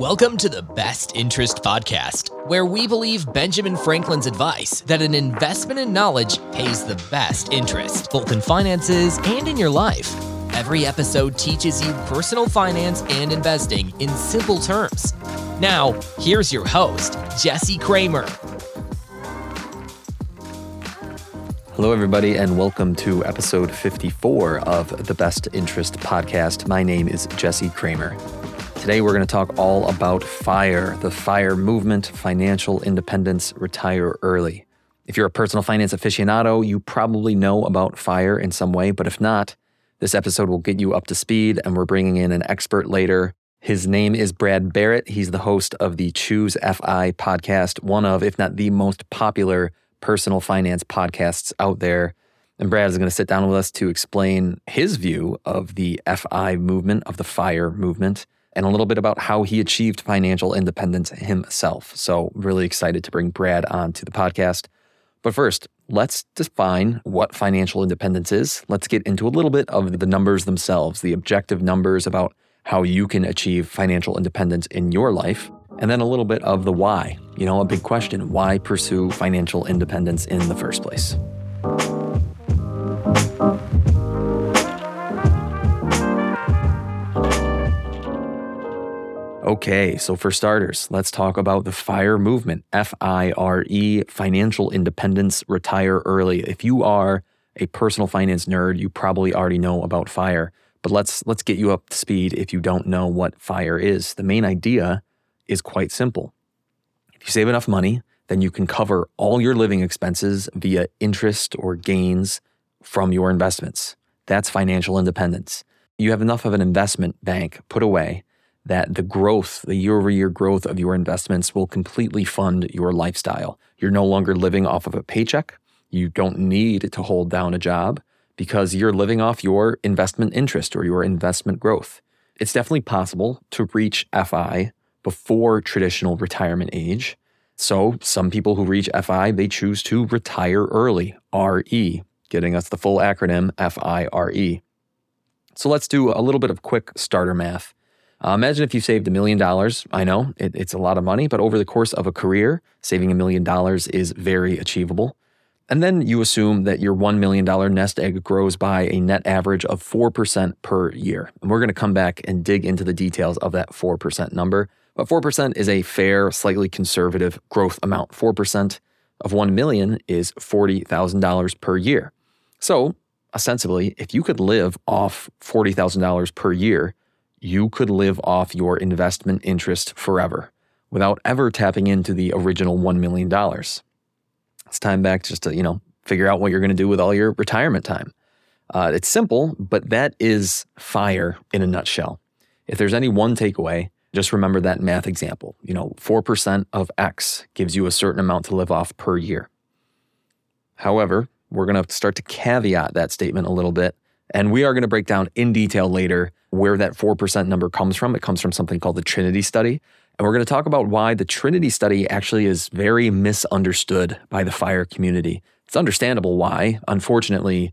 Welcome to the Best Interest Podcast, where we believe Benjamin Franklin's advice that an investment in knowledge pays the best interest, both in finances and in your life. Every episode teaches you personal finance and investing in simple terms. Now, here's your host, Jesse Cramer. Hello, everybody, and welcome to episode 54 of the Best Interest Podcast. My name is Jesse Cramer. Today, we're going to talk all about FIRE, the FIRE movement, financial independence, retire early. If you're a personal finance aficionado, you probably know about FIRE in some way, but if not, this episode will get you up to speed, and we're bringing in an expert later. His name is Brad Barrett. He's the host of the Choose FI podcast, one of, if not the most popular personal finance podcasts out there. And Brad is going to sit down with us to explain his view of the FI movement, of the FIRE movement, and a little bit about how he achieved financial independence himself. So, really excited to bring Brad on to the podcast. But first, let's define what financial independence is. Let's get into a little bit of the numbers themselves, the objective numbers about how you can achieve financial independence in your life, and then a little bit of the why. You know, a big question why pursue financial independence in the first place? Okay, so for starters, let's talk about the FIRE movement F I R E, financial independence, retire early. If you are a personal finance nerd, you probably already know about FIRE, but let's, let's get you up to speed if you don't know what FIRE is. The main idea is quite simple. If you save enough money, then you can cover all your living expenses via interest or gains from your investments. That's financial independence. You have enough of an investment bank put away that the growth, the year over year growth of your investments will completely fund your lifestyle. You're no longer living off of a paycheck. You don't need to hold down a job because you're living off your investment interest or your investment growth. It's definitely possible to reach FI before traditional retirement age. So, some people who reach FI, they choose to retire early, RE, getting us the full acronym FIRE. So, let's do a little bit of quick starter math. Uh, imagine if you saved a million dollars. I know it, it's a lot of money, but over the course of a career, saving a million dollars is very achievable. And then you assume that your $1 million nest egg grows by a net average of 4% per year. And we're going to come back and dig into the details of that 4% number. But 4% is a fair, slightly conservative growth amount. 4% of 1 million is $40,000 per year. So, ostensibly, if you could live off $40,000 per year, you could live off your investment interest forever without ever tapping into the original $1 million. It's time back just to, you know, figure out what you're going to do with all your retirement time. Uh, it's simple, but that is fire in a nutshell. If there's any one takeaway, just remember that math example. You know, 4% of X gives you a certain amount to live off per year. However, we're going to start to caveat that statement a little bit and we are going to break down in detail later where that 4% number comes from. It comes from something called the Trinity Study. And we're going to talk about why the Trinity Study actually is very misunderstood by the fire community. It's understandable why. Unfortunately,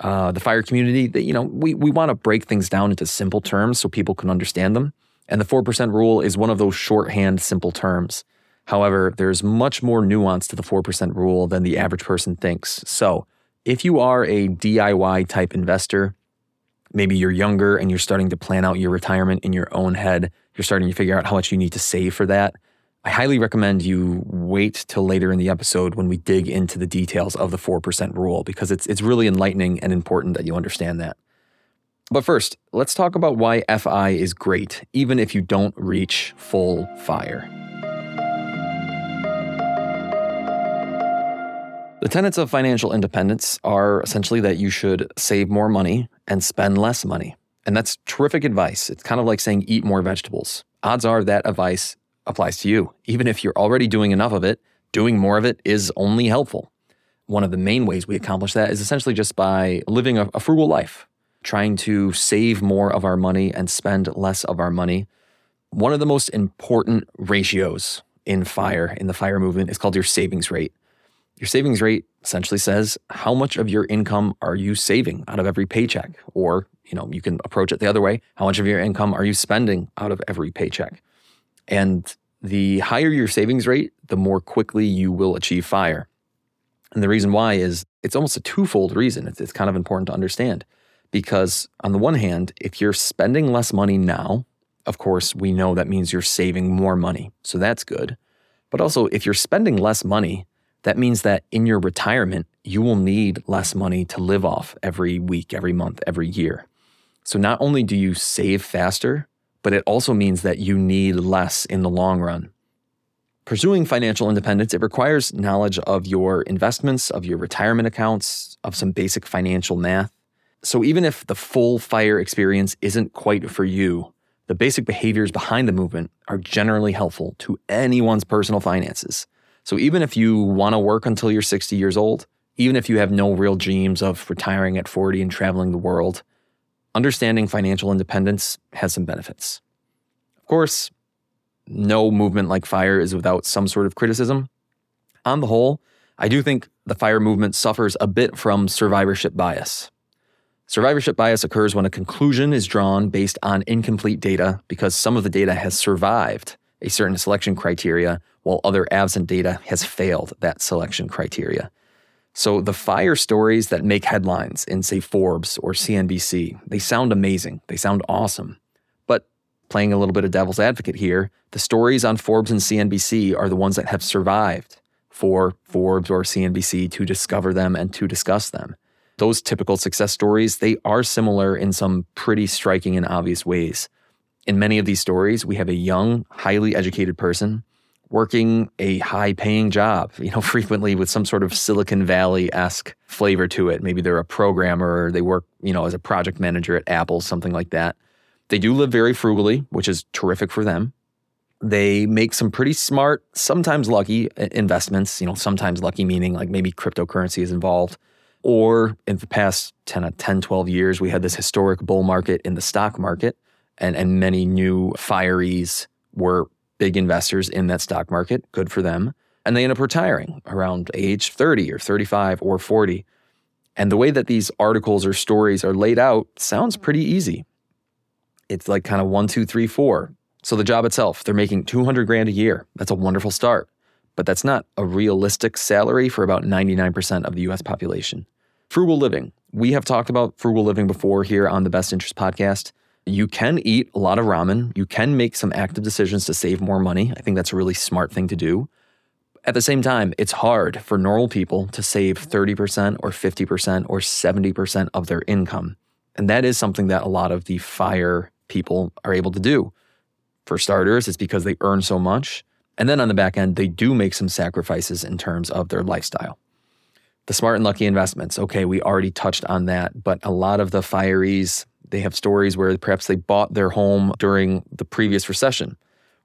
uh, the fire community, you know, we, we want to break things down into simple terms so people can understand them. And the 4% rule is one of those shorthand simple terms. However, there's much more nuance to the 4% rule than the average person thinks. So, if you are a DIY type investor, maybe you're younger and you're starting to plan out your retirement in your own head, you're starting to figure out how much you need to save for that. I highly recommend you wait till later in the episode when we dig into the details of the 4% rule because it's, it's really enlightening and important that you understand that. But first, let's talk about why FI is great, even if you don't reach full fire. The tenets of financial independence are essentially that you should save more money and spend less money. And that's terrific advice. It's kind of like saying eat more vegetables. Odds are that advice applies to you. Even if you're already doing enough of it, doing more of it is only helpful. One of the main ways we accomplish that is essentially just by living a, a frugal life, trying to save more of our money and spend less of our money. One of the most important ratios in FIRE, in the FIRE movement, is called your savings rate. Your savings rate essentially says how much of your income are you saving out of every paycheck? Or, you know, you can approach it the other way. How much of your income are you spending out of every paycheck? And the higher your savings rate, the more quickly you will achieve fire. And the reason why is it's almost a twofold reason. It's, it's kind of important to understand because, on the one hand, if you're spending less money now, of course, we know that means you're saving more money. So that's good. But also, if you're spending less money, that means that in your retirement, you will need less money to live off every week, every month, every year. So not only do you save faster, but it also means that you need less in the long run. Pursuing financial independence, it requires knowledge of your investments, of your retirement accounts, of some basic financial math. So even if the full FIRE experience isn't quite for you, the basic behaviors behind the movement are generally helpful to anyone's personal finances. So even if you want to work until you're 60 years old, even if you have no real dreams of retiring at 40 and traveling the world, understanding financial independence has some benefits. Of course, no movement like FIRE is without some sort of criticism. On the whole, I do think the FIRE movement suffers a bit from survivorship bias. Survivorship bias occurs when a conclusion is drawn based on incomplete data because some of the data has survived a certain selection criteria while other absent data has failed that selection criteria. So the fire stories that make headlines in, say, Forbes or CNBC, they sound amazing. They sound awesome. But playing a little bit of devil's advocate here, the stories on Forbes and CNBC are the ones that have survived for Forbes or CNBC to discover them and to discuss them. Those typical success stories, they are similar in some pretty striking and obvious ways. In many of these stories, we have a young, highly educated person working a high paying job, you know, frequently with some sort of Silicon Valley esque flavor to it. Maybe they're a programmer or they work, you know, as a project manager at Apple, something like that. They do live very frugally, which is terrific for them. They make some pretty smart, sometimes lucky investments, you know, sometimes lucky meaning like maybe cryptocurrency is involved. Or in the past 10, uh, 10 12 years, we had this historic bull market in the stock market, and, and many new fireys were big investors in that stock market. Good for them. And they end up retiring around age 30 or 35 or 40. And the way that these articles or stories are laid out sounds pretty easy. It's like kind of one, two, three, four. So the job itself, they're making 200 grand a year. That's a wonderful start. But that's not a realistic salary for about 99% of the US population. Frugal living. We have talked about frugal living before here on the Best Interest podcast. You can eat a lot of ramen. You can make some active decisions to save more money. I think that's a really smart thing to do. At the same time, it's hard for normal people to save 30% or 50% or 70% of their income. And that is something that a lot of the fire people are able to do. For starters, it's because they earn so much. And then on the back end, they do make some sacrifices in terms of their lifestyle. The smart and lucky investments. Okay, we already touched on that, but a lot of the fireys, they have stories where perhaps they bought their home during the previous recession,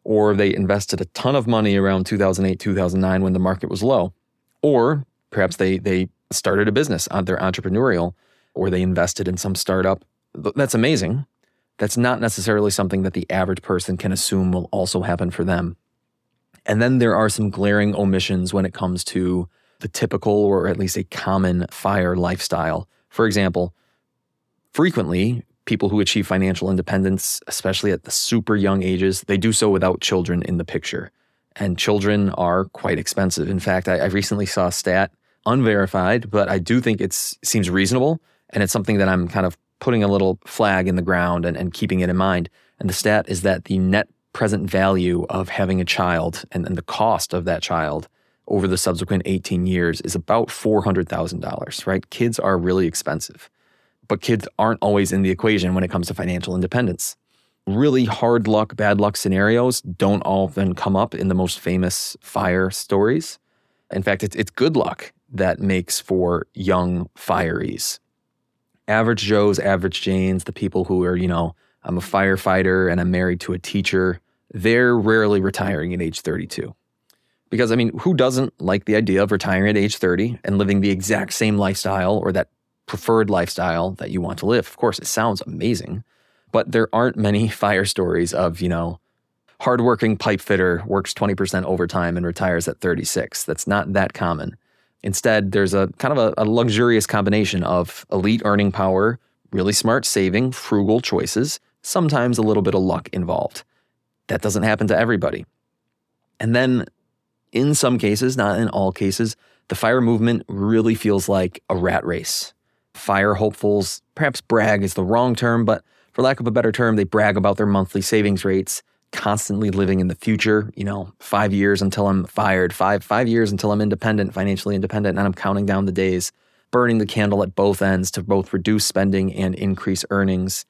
or they invested a ton of money around 2008, 2009 when the market was low, or perhaps they they started a business, uh, they're entrepreneurial, or they invested in some startup. That's amazing. That's not necessarily something that the average person can assume will also happen for them. And then there are some glaring omissions when it comes to the typical or at least a common fire lifestyle. For example, frequently people who achieve financial independence, especially at the super young ages, they do so without children in the picture. And children are quite expensive. In fact, I, I recently saw a stat, unverified, but I do think it seems reasonable. And it's something that I'm kind of putting a little flag in the ground and, and keeping it in mind. And the stat is that the net present value of having a child and, and the cost of that child over the subsequent 18 years is about $400,000, right? Kids are really expensive but kids aren't always in the equation when it comes to financial independence. Really hard luck, bad luck scenarios don't often come up in the most famous fire stories. In fact, it's, it's good luck that makes for young fireys. Average Joes, average Janes, the people who are, you know, I'm a firefighter and I'm married to a teacher, they're rarely retiring at age 32. Because, I mean, who doesn't like the idea of retiring at age 30 and living the exact same lifestyle or that preferred lifestyle that you want to live. Of course, it sounds amazing, but there aren't many fire stories of, you know, hardworking pipe fitter works 20% overtime and retires at 36. That's not that common. Instead, there's a kind of a, a luxurious combination of elite earning power, really smart saving, frugal choices, sometimes a little bit of luck involved. that doesn't happen to everybody. And then in some cases, not in all cases, the fire movement really feels like a rat race. Fire hopefuls, perhaps brag is the wrong term, but for lack of a better term, they brag about their monthly savings rates, constantly living in the future, you know, 5 years until I'm fired, 5 5 years until I'm independent, financially independent, and I'm counting down the days, burning the candle at both ends to both reduce spending and increase earnings.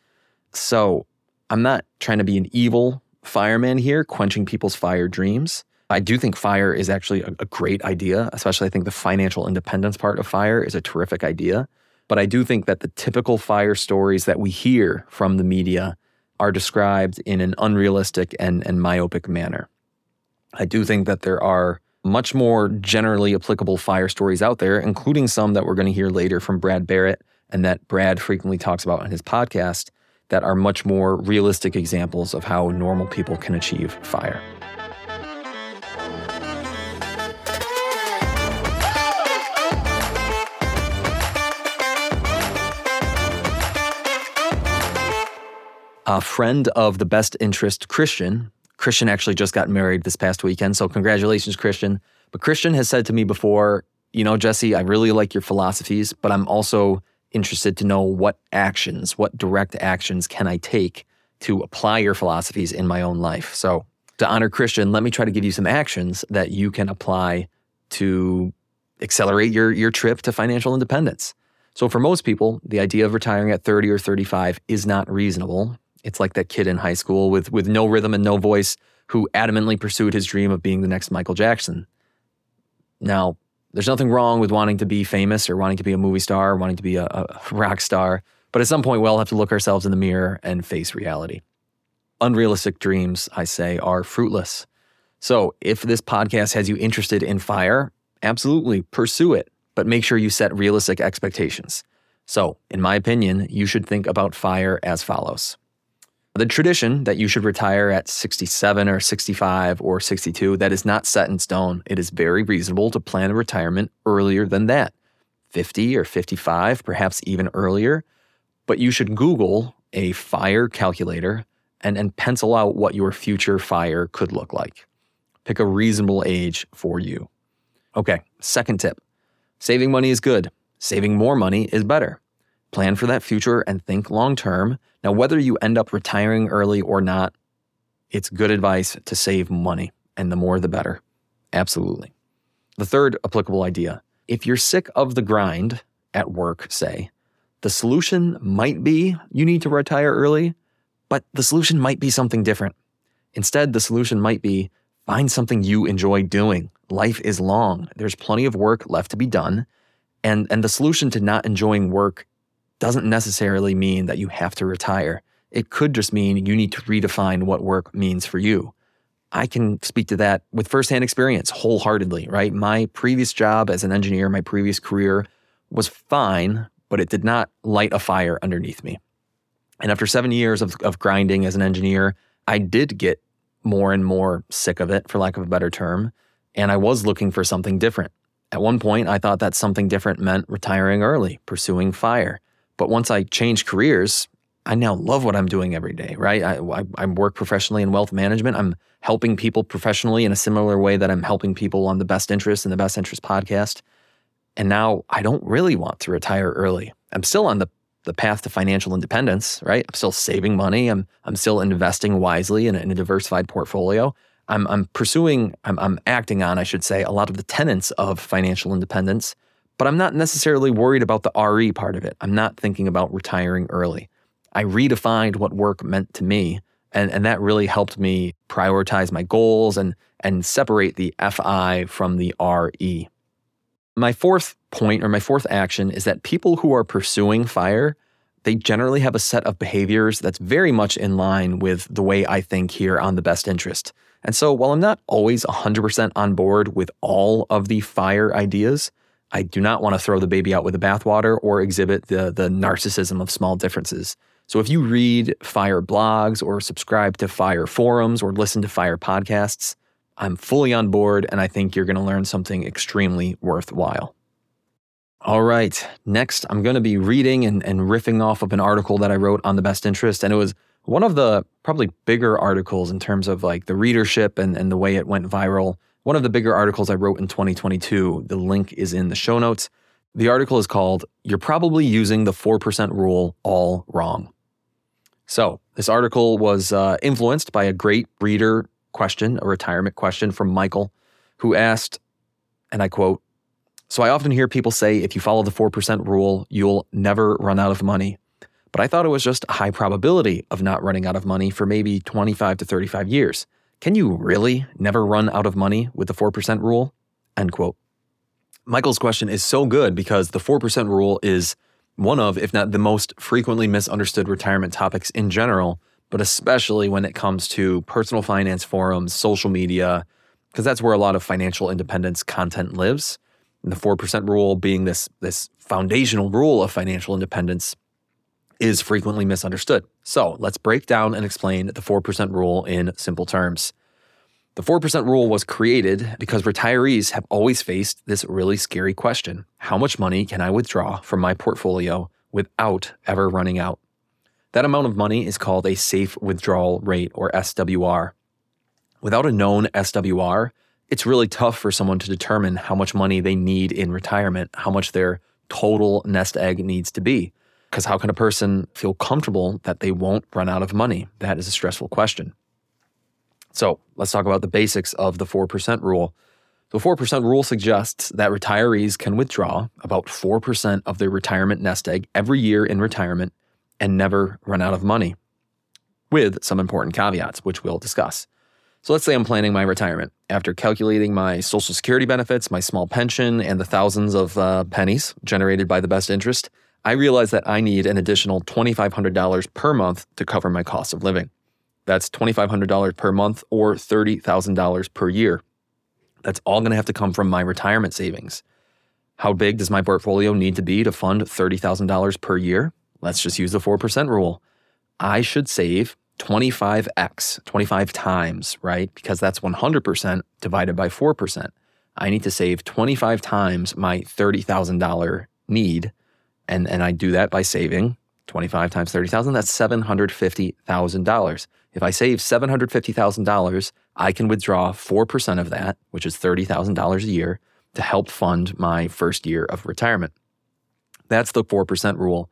So, I'm not trying to be an evil fireman here, quenching people's fire dreams. I do think fire is actually a, a great idea, especially I think the financial independence part of fire is a terrific idea. But I do think that the typical fire stories that we hear from the media are described in an unrealistic and, and myopic manner. I do think that there are much more generally applicable fire stories out there, including some that we're going to hear later from Brad Barrett and that Brad frequently talks about on his podcast, that are much more realistic examples of how normal people can achieve fire. A friend of the best interest, Christian. Christian actually just got married this past weekend. So, congratulations, Christian. But Christian has said to me before, you know, Jesse, I really like your philosophies, but I'm also interested to know what actions, what direct actions can I take to apply your philosophies in my own life. So, to honor Christian, let me try to give you some actions that you can apply to accelerate your, your trip to financial independence. So, for most people, the idea of retiring at 30 or 35 is not reasonable. It's like that kid in high school with, with no rhythm and no voice who adamantly pursued his dream of being the next Michael Jackson. Now, there's nothing wrong with wanting to be famous or wanting to be a movie star or wanting to be a, a rock star, but at some point, we all have to look ourselves in the mirror and face reality. Unrealistic dreams, I say, are fruitless. So, if this podcast has you interested in fire, absolutely pursue it, but make sure you set realistic expectations. So, in my opinion, you should think about fire as follows the tradition that you should retire at 67 or 65 or 62, that is not set in stone. It is very reasonable to plan a retirement earlier than that 50 or 55, perhaps even earlier. But you should Google a fire calculator and, and pencil out what your future fire could look like. Pick a reasonable age for you. Okay, second tip saving money is good, saving more money is better. Plan for that future and think long term. Now, whether you end up retiring early or not, it's good advice to save money, and the more the better. Absolutely. The third applicable idea if you're sick of the grind at work, say, the solution might be you need to retire early, but the solution might be something different. Instead, the solution might be find something you enjoy doing. Life is long, there's plenty of work left to be done. And, and the solution to not enjoying work doesn't necessarily mean that you have to retire. It could just mean you need to redefine what work means for you. I can speak to that with firsthand experience wholeheartedly, right? My previous job as an engineer, my previous career was fine, but it did not light a fire underneath me. And after seven years of, of grinding as an engineer, I did get more and more sick of it, for lack of a better term. And I was looking for something different. At one point, I thought that something different meant retiring early, pursuing fire. But once I changed careers, I now love what I'm doing every day, right? I, I, I, work professionally in wealth management. I'm helping people professionally in a similar way that I'm helping people on the Best Interest and the Best Interest podcast. And now I don't really want to retire early. I'm still on the, the path to financial independence, right? I'm still saving money. I'm, I'm still investing wisely in a, in a diversified portfolio. I'm, I'm pursuing, I'm, I'm acting on, I should say, a lot of the tenets of financial independence but I'm not necessarily worried about the RE part of it. I'm not thinking about retiring early. I redefined what work meant to me, and, and that really helped me prioritize my goals and, and separate the FI from the RE. My fourth point or my fourth action is that people who are pursuing fire, they generally have a set of behaviors that's very much in line with the way I think here on the best interest. And so while I'm not always 100% on board with all of the fire ideas, I do not want to throw the baby out with the bathwater or exhibit the, the narcissism of small differences. So if you read Fire blogs or subscribe to Fire forums or listen to Fire podcasts, I'm fully on board and I think you're going to learn something extremely worthwhile. All right, next I'm going to be reading and, and riffing off of an article that I wrote on the best interest, and it was One of the probably bigger articles in terms of like the readership and, and the way it went viral, one of the bigger articles I wrote in 2022, the link is in the show notes. The article is called You're Probably Using the 4% Rule All Wrong. So, this article was uh, influenced by a great reader question, a retirement question from Michael, who asked, and I quote, So I often hear people say if you follow the 4% rule, you'll never run out of money. But I thought it was just a high probability of not running out of money for maybe 25 to 35 years. Can you really never run out of money with the 4% rule? End quote. Michael's question is so good because the 4% rule is one of, if not the most frequently misunderstood retirement topics in general, but especially when it comes to personal finance forums, social media, because that's where a lot of financial independence content lives. And the 4% rule being this, this foundational rule of financial independence is frequently misunderstood. So let's break down and explain the 4% rule in simple terms. The 4% rule was created because retirees have always faced this really scary question How much money can I withdraw from my portfolio without ever running out? That amount of money is called a safe withdrawal rate or SWR. Without a known SWR, it's really tough for someone to determine how much money they need in retirement, how much their total nest egg needs to be. Because how can a person feel comfortable that they won't run out of money? That is a stressful question. So let's talk about the basics of the 4% rule. The 4% rule suggests that retirees can withdraw about 4% of their retirement nest egg every year in retirement and never run out of money, with some important caveats, which we'll discuss. So let's say I'm planning my retirement. After calculating my Social Security benefits, my small pension, and the thousands of uh, pennies generated by the best interest, I realize that I need an additional $2,500 per month to cover my cost of living. That's $2,500 per month or $30,000 per year. That's all going to have to come from my retirement savings. How big does my portfolio need to be to fund $30,000 per year? Let's just use the 4% rule. I should save 25x, 25 times, right? Because that's 100% divided by 4%. I need to save 25 times my $30,000 need and, and I do that by saving 25 times 30,000, that's $750,000. If I save $750,000, I can withdraw 4% of that, which is $30,000 a year, to help fund my first year of retirement. That's the 4% rule.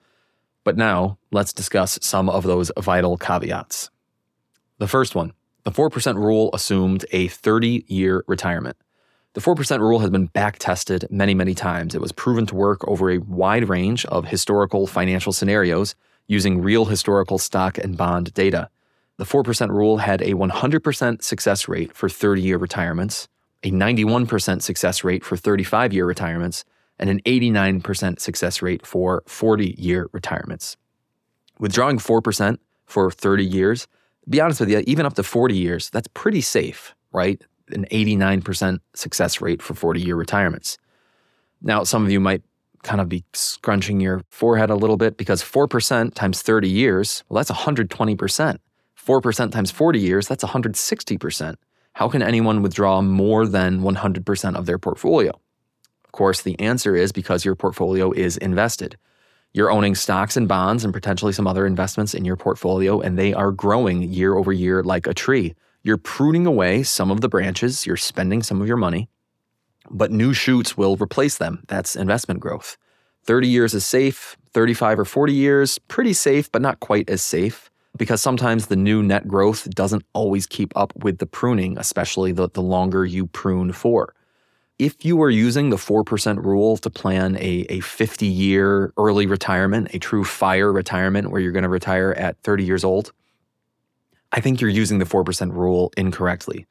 But now let's discuss some of those vital caveats. The first one the 4% rule assumed a 30 year retirement. The 4% rule has been back tested many, many times. It was proven to work over a wide range of historical financial scenarios using real historical stock and bond data. The 4% rule had a 100% success rate for 30 year retirements, a 91% success rate for 35 year retirements, and an 89% success rate for 40 year retirements. Withdrawing 4% for 30 years, be honest with you, even up to 40 years, that's pretty safe, right? An 89% success rate for 40 year retirements. Now, some of you might kind of be scrunching your forehead a little bit because 4% times 30 years, well, that's 120%. 4% times 40 years, that's 160%. How can anyone withdraw more than 100% of their portfolio? Of course, the answer is because your portfolio is invested. You're owning stocks and bonds and potentially some other investments in your portfolio, and they are growing year over year like a tree. You're pruning away some of the branches, you're spending some of your money, but new shoots will replace them. That's investment growth. 30 years is safe, 35 or 40 years, pretty safe, but not quite as safe because sometimes the new net growth doesn't always keep up with the pruning, especially the, the longer you prune for. If you are using the 4% rule to plan a, a 50 year early retirement, a true fire retirement where you're going to retire at 30 years old, I think you're using the 4% rule incorrectly.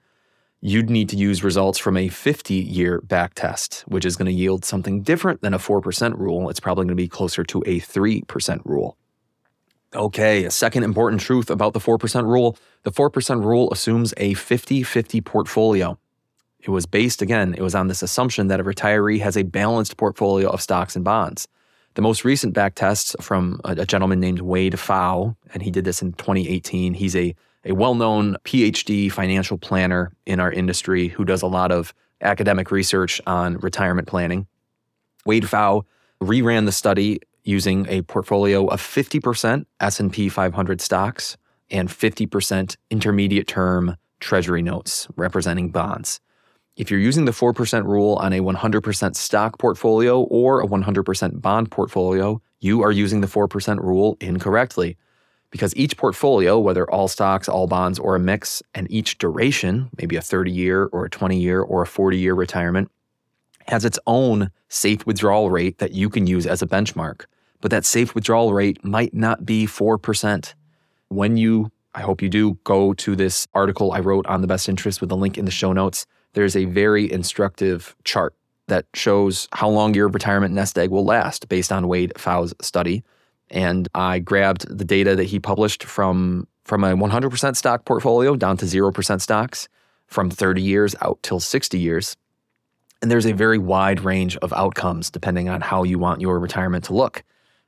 You'd need to use results from a 50 year back test, which is going to yield something different than a 4% rule. It's probably going to be closer to a 3% rule. Okay, a second important truth about the 4% rule the 4% rule assumes a 50 50 portfolio. It was based, again, it was on this assumption that a retiree has a balanced portfolio of stocks and bonds. The most recent back tests from a, a gentleman named Wade Pfau, and he did this in 2018. He's a a well known PhD financial planner in our industry who does a lot of academic research on retirement planning. Wade Pfau reran the study using a portfolio of 50% S&P 500 stocks, and 50% intermediate term treasury notes representing bonds. If you're using the 4% rule on a 100% stock portfolio or a 100% bond portfolio, you are using the 4% rule incorrectly. Because each portfolio, whether all stocks, all bonds, or a mix, and each duration, maybe a 30 year or a 20 year or a 40 year retirement, has its own safe withdrawal rate that you can use as a benchmark. But that safe withdrawal rate might not be 4%. When you, I hope you do, go to this article I wrote on the best interest with a link in the show notes, there's a very instructive chart that shows how long your retirement nest egg will last based on Wade Pfau's study. And I grabbed the data that he published from, from a 100% stock portfolio down to 0% stocks from 30 years out till 60 years. And there's a very wide range of outcomes depending on how you want your retirement to look.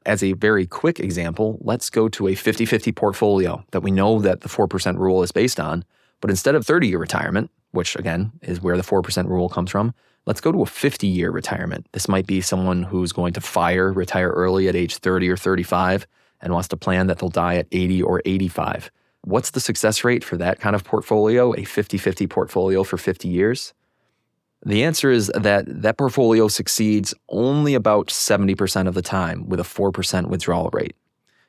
As a very quick example, let's go to a 50 50 portfolio that we know that the 4% rule is based on. But instead of 30 year retirement, which again is where the 4% rule comes from, let's go to a 50 year retirement. This might be someone who's going to fire, retire early at age 30 or 35, and wants to plan that they'll die at 80 or 85. What's the success rate for that kind of portfolio, a 50 50 portfolio for 50 years? The answer is that that portfolio succeeds only about 70% of the time with a 4% withdrawal rate.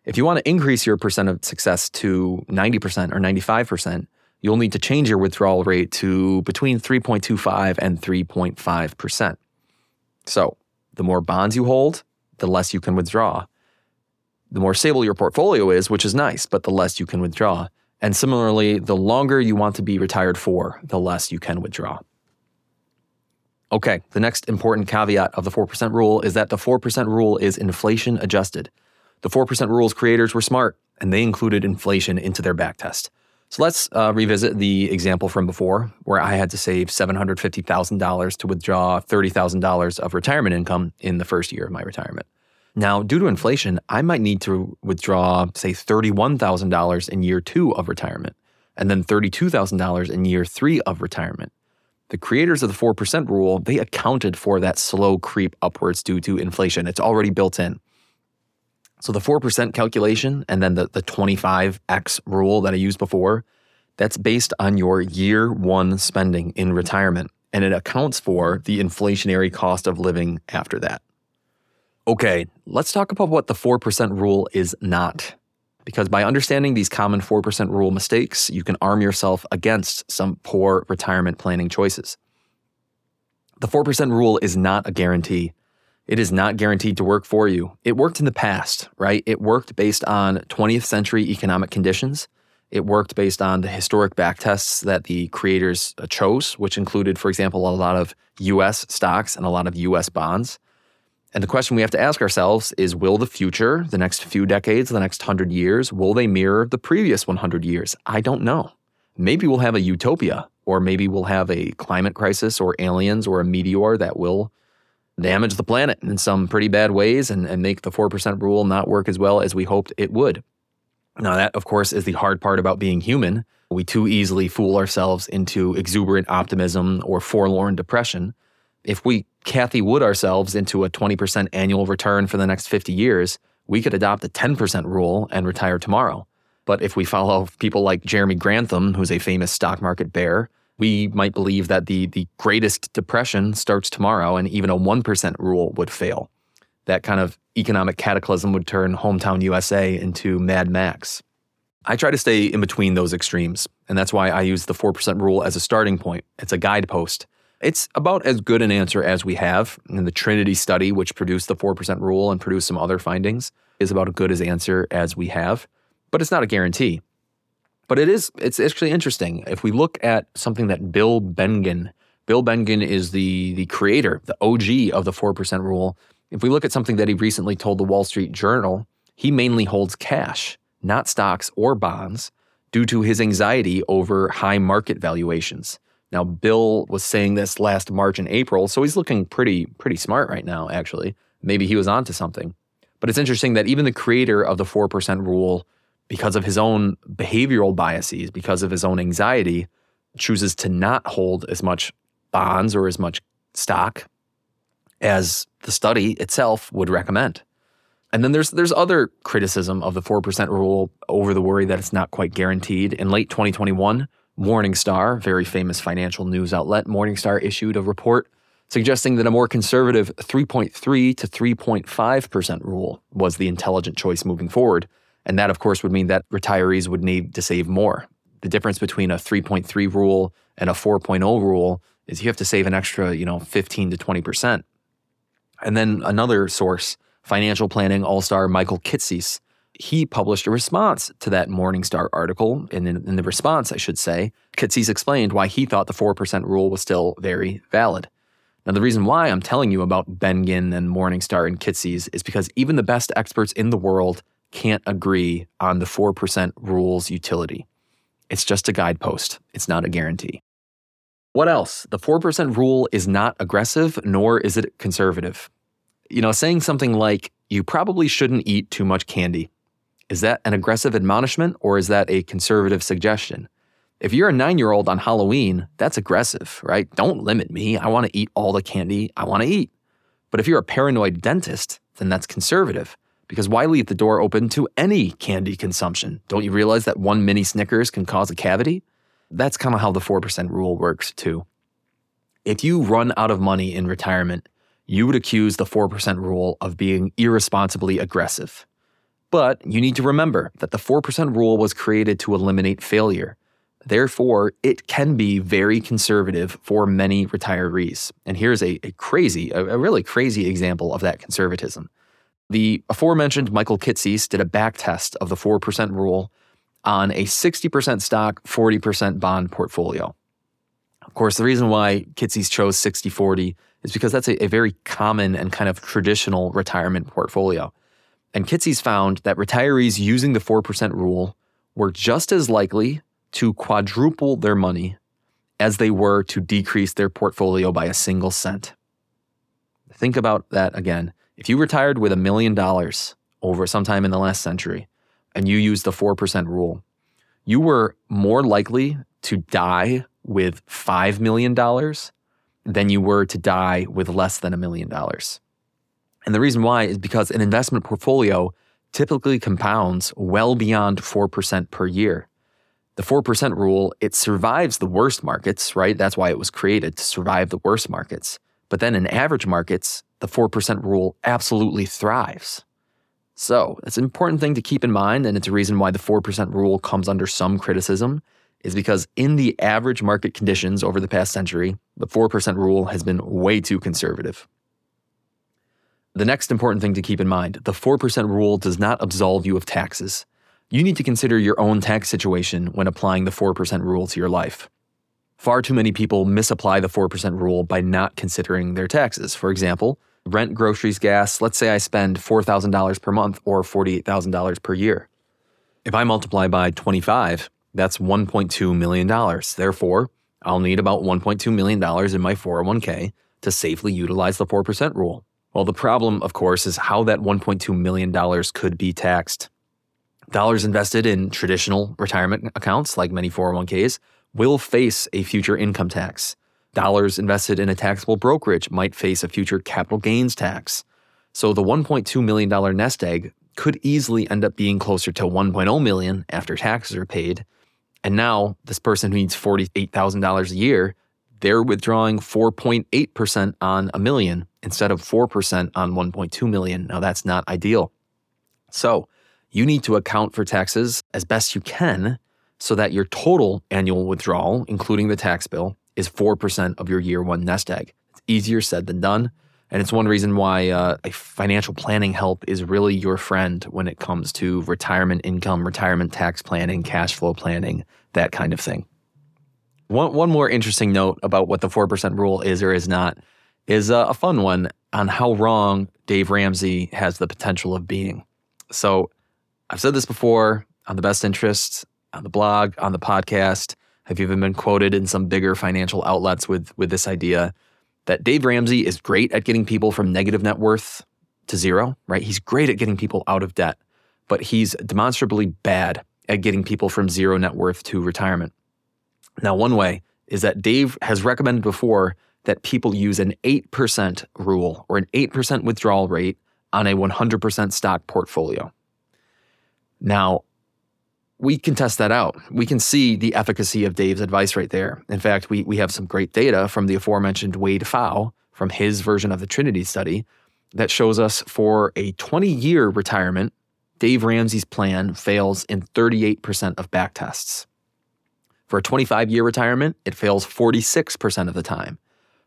If you want to increase your percent of success to 90% or 95%, you'll need to change your withdrawal rate to between 3.25 and 3.5%. So, the more bonds you hold, the less you can withdraw. The more stable your portfolio is, which is nice, but the less you can withdraw. And similarly, the longer you want to be retired for, the less you can withdraw. Okay, the next important caveat of the 4% rule is that the 4% rule is inflation adjusted. The 4% rule's creators were smart, and they included inflation into their backtest. So let's uh, revisit the example from before, where I had to save $750,000 to withdraw $30,000 of retirement income in the first year of my retirement. Now, due to inflation, I might need to withdraw, say, $31,000 in year two of retirement, and then $32,000 in year three of retirement. The creators of the 4% rule, they accounted for that slow creep upwards due to inflation. It's already built in. So the 4% calculation and then the, the 25x rule that I used before, that's based on your year one spending in retirement. And it accounts for the inflationary cost of living after that. Okay, let's talk about what the 4% rule is not. Because by understanding these common 4% rule mistakes, you can arm yourself against some poor retirement planning choices. The 4% rule is not a guarantee. It is not guaranteed to work for you. It worked in the past, right? It worked based on 20th century economic conditions. It worked based on the historic backtests that the creators uh, chose, which included, for example, a lot of US stocks and a lot of US bonds. And the question we have to ask ourselves is will the future, the next few decades, the next 100 years, will they mirror the previous 100 years? I don't know. Maybe we'll have a utopia, or maybe we'll have a climate crisis, or aliens, or a meteor that will damage the planet in some pretty bad ways and, and make the 4% rule not work as well as we hoped it would. Now, that, of course, is the hard part about being human. We too easily fool ourselves into exuberant optimism or forlorn depression if we Cathie Wood ourselves into a 20% annual return for the next 50 years, we could adopt a 10% rule and retire tomorrow. But if we follow people like Jeremy Grantham, who's a famous stock market bear, we might believe that the, the greatest depression starts tomorrow and even a 1% rule would fail. That kind of economic cataclysm would turn hometown USA into Mad Max. I try to stay in between those extremes, and that's why I use the 4% rule as a starting point. It's a guidepost it's about as good an answer as we have. And the Trinity study, which produced the 4% rule and produced some other findings, is about as good as answer as we have. But it's not a guarantee. But it is, it's actually interesting. If we look at something that Bill Bengen, Bill Bengen is the, the creator, the OG of the 4% rule. If we look at something that he recently told the Wall Street Journal, he mainly holds cash, not stocks or bonds, due to his anxiety over high market valuations. Now, Bill was saying this last March and April, so he's looking pretty pretty smart right now, actually. Maybe he was onto something. But it's interesting that even the creator of the 4% rule, because of his own behavioral biases, because of his own anxiety, chooses to not hold as much bonds or as much stock as the study itself would recommend. And then there's there's other criticism of the 4% rule over the worry that it's not quite guaranteed. In late 2021, Morningstar, very famous financial news outlet, Morningstar issued a report suggesting that a more conservative 3.3 to 3.5% rule was the intelligent choice moving forward. And that, of course, would mean that retirees would need to save more. The difference between a 3.3 rule and a 4.0 rule is you have to save an extra, you know, 15 to 20%. And then another source, financial planning all-star Michael Kitces, he published a response to that Morningstar article. And in, in the response, I should say, Kitces explained why he thought the 4% rule was still very valid. Now, the reason why I'm telling you about Bengen and Morningstar and Kitces is because even the best experts in the world can't agree on the 4% rule's utility. It's just a guidepost, it's not a guarantee. What else? The 4% rule is not aggressive, nor is it conservative. You know, saying something like, you probably shouldn't eat too much candy. Is that an aggressive admonishment or is that a conservative suggestion? If you're a nine year old on Halloween, that's aggressive, right? Don't limit me. I want to eat all the candy I want to eat. But if you're a paranoid dentist, then that's conservative. Because why leave the door open to any candy consumption? Don't you realize that one mini Snickers can cause a cavity? That's kind of how the 4% rule works, too. If you run out of money in retirement, you would accuse the 4% rule of being irresponsibly aggressive. But you need to remember that the 4% rule was created to eliminate failure. Therefore, it can be very conservative for many retirees. And here's a, a crazy, a, a really crazy example of that conservatism. The aforementioned Michael Kitces did a back test of the 4% rule on a 60% stock, 40% bond portfolio. Of course, the reason why Kitces chose 60 40 is because that's a, a, very common and kind of traditional retirement portfolio. And Kitces found that retirees using the 4% rule were just as likely to quadruple their money as they were to decrease their portfolio by a single cent. Think about that again. If you retired with a million dollars over sometime in the last century, and you used the 4% rule, you were more likely to die with $5 million than you were to die with less than a million dollars. And the reason why is because an investment portfolio typically compounds well beyond 4% per year. The 4% rule, it survives the worst markets, right? That's why it was created to survive the worst markets. But then in average markets, the 4% rule absolutely thrives. So it's an important thing to keep in mind, and it's a reason why the 4% rule comes under some criticism, is because in the average market conditions over the past century, the 4% rule has been way too conservative. The next important thing to keep in mind the 4% rule does not absolve you of taxes. You need to consider your own tax situation when applying the 4% rule to your life. Far too many people misapply the 4% rule by not considering their taxes. For example, rent, groceries, gas, let's say I spend $4,000 per month or $48,000 per year. If I multiply by 25, that's $1.2 million. Therefore, I'll need about $1.2 million in my 401k to safely utilize the 4% rule. Well, the problem, of course, is how that $1.2 million could be taxed. Dollars invested in traditional retirement accounts, like many 401ks, will face a future income tax. Dollars invested in a taxable brokerage might face a future capital gains tax. So the $1.2 million nest egg could easily end up being closer to 1.0 million after taxes are paid. And now this person who needs $48,000 a year, they're withdrawing 4.8% on a million instead of 4% on 1.2 million. Now that's not ideal. So, you need to account for taxes as best you can so that your total annual withdrawal, including the tax bill, is 4% of your year one nest egg. It's easier said than done. And it's one reason why uh, a financial planning help is really your friend when it comes to retirement income, retirement tax planning, cash flow planning, that kind of thing. One, one more interesting note about what the 4% rule is or is not is uh, a fun one on how wrong Dave Ramsey has the potential of being. So I've said this before on the best interest, on the blog, on the podcast. I've even been quoted in some bigger financial outlets with, with this idea that Dave Ramsey is great at getting people from negative net worth to zero, right? He's great at getting people out of debt, but he's demonstrably bad at getting people from zero net worth to retirement. Now, one way is that Dave has recommended before that people use an 8% rule or an 8% withdrawal rate on a 100% stock portfolio. Now, we can test that out. We can see the efficacy of Dave's advice right there. In fact, we, we have some great data from the aforementioned Wade Pfau from his version of the Trinity study that shows us for a 20 year retirement, Dave Ramsey's plan fails in 38% of back tests. For a 25 year retirement, it fails 46% of the time.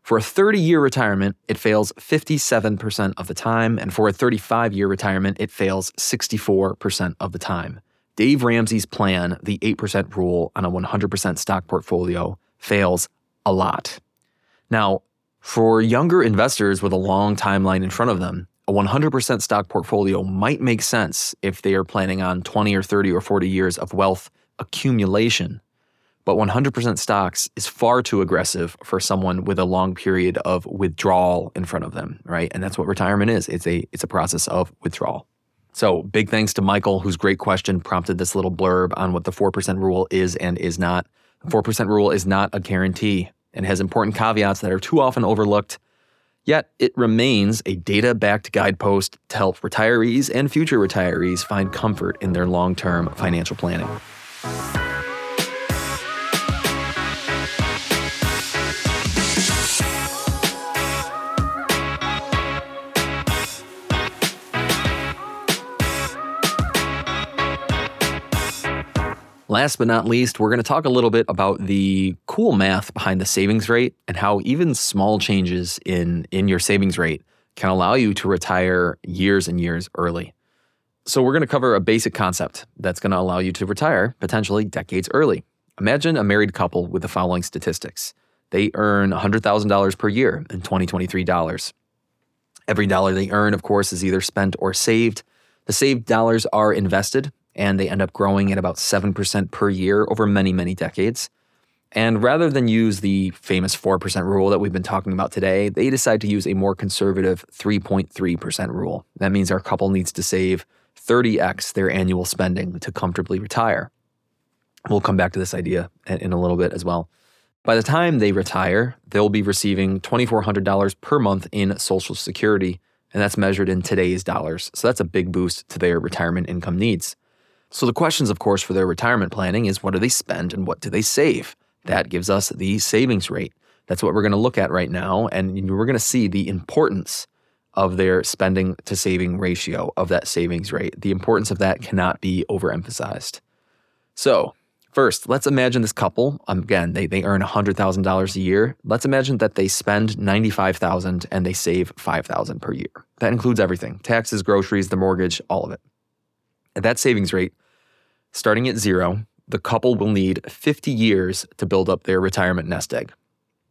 For a 30 year retirement, it fails 57% of the time. And for a 35 year retirement, it fails 64% of the time. Dave Ramsey's plan, the 8% rule on a 100% stock portfolio, fails a lot. Now, for younger investors with a long timeline in front of them, a 100% stock portfolio might make sense if they are planning on 20 or 30 or 40 years of wealth accumulation. But 100% stocks is far too aggressive for someone with a long period of withdrawal in front of them, right? And that's what retirement is. It's a it's a process of withdrawal. So, big thanks to Michael, whose great question prompted this little blurb on what the 4% rule is and is not. The 4% rule is not a guarantee and has important caveats that are too often overlooked. Yet, it remains a data backed guidepost to help retirees and future retirees find comfort in their long term financial planning. Last but not least, we're going to talk a little bit about the cool math behind the savings rate and how even small changes in, in your savings rate can allow you to retire years and years early. So, we're going to cover a basic concept that's going to allow you to retire potentially decades early. Imagine a married couple with the following statistics they earn $100,000 per year in 2023 dollars. Every dollar they earn, of course, is either spent or saved. The saved dollars are invested and they end up growing at about 7% per year over many, many decades. And rather than use the famous 4% rule that we've been talking about today, they decide to use a more conservative 3.3% rule. That means our couple needs to save 30x their annual spending to comfortably retire. We'll come back to this idea in a little bit as well. By the time they retire, they'll be receiving $2,400 per month in Social Security, and that's measured in today's dollars. So that's a big boost to their retirement income needs. So the questions, of course, for their retirement planning is what do they spend and what do they save? That gives us the savings rate. That's what we're going to look at right now. And we're going to see the importance of their spending to saving ratio of that savings rate. The importance of that cannot be overemphasized. So, first, let's imagine this couple. Um, again, they, they earn $100,000 a year. Let's imagine that they spend 95,000 and they save 5,000 per year. That includes everything taxes, groceries, the mortgage, all of it. At that savings rate, starting at zero, the couple will need 50 years to build up their retirement nest egg.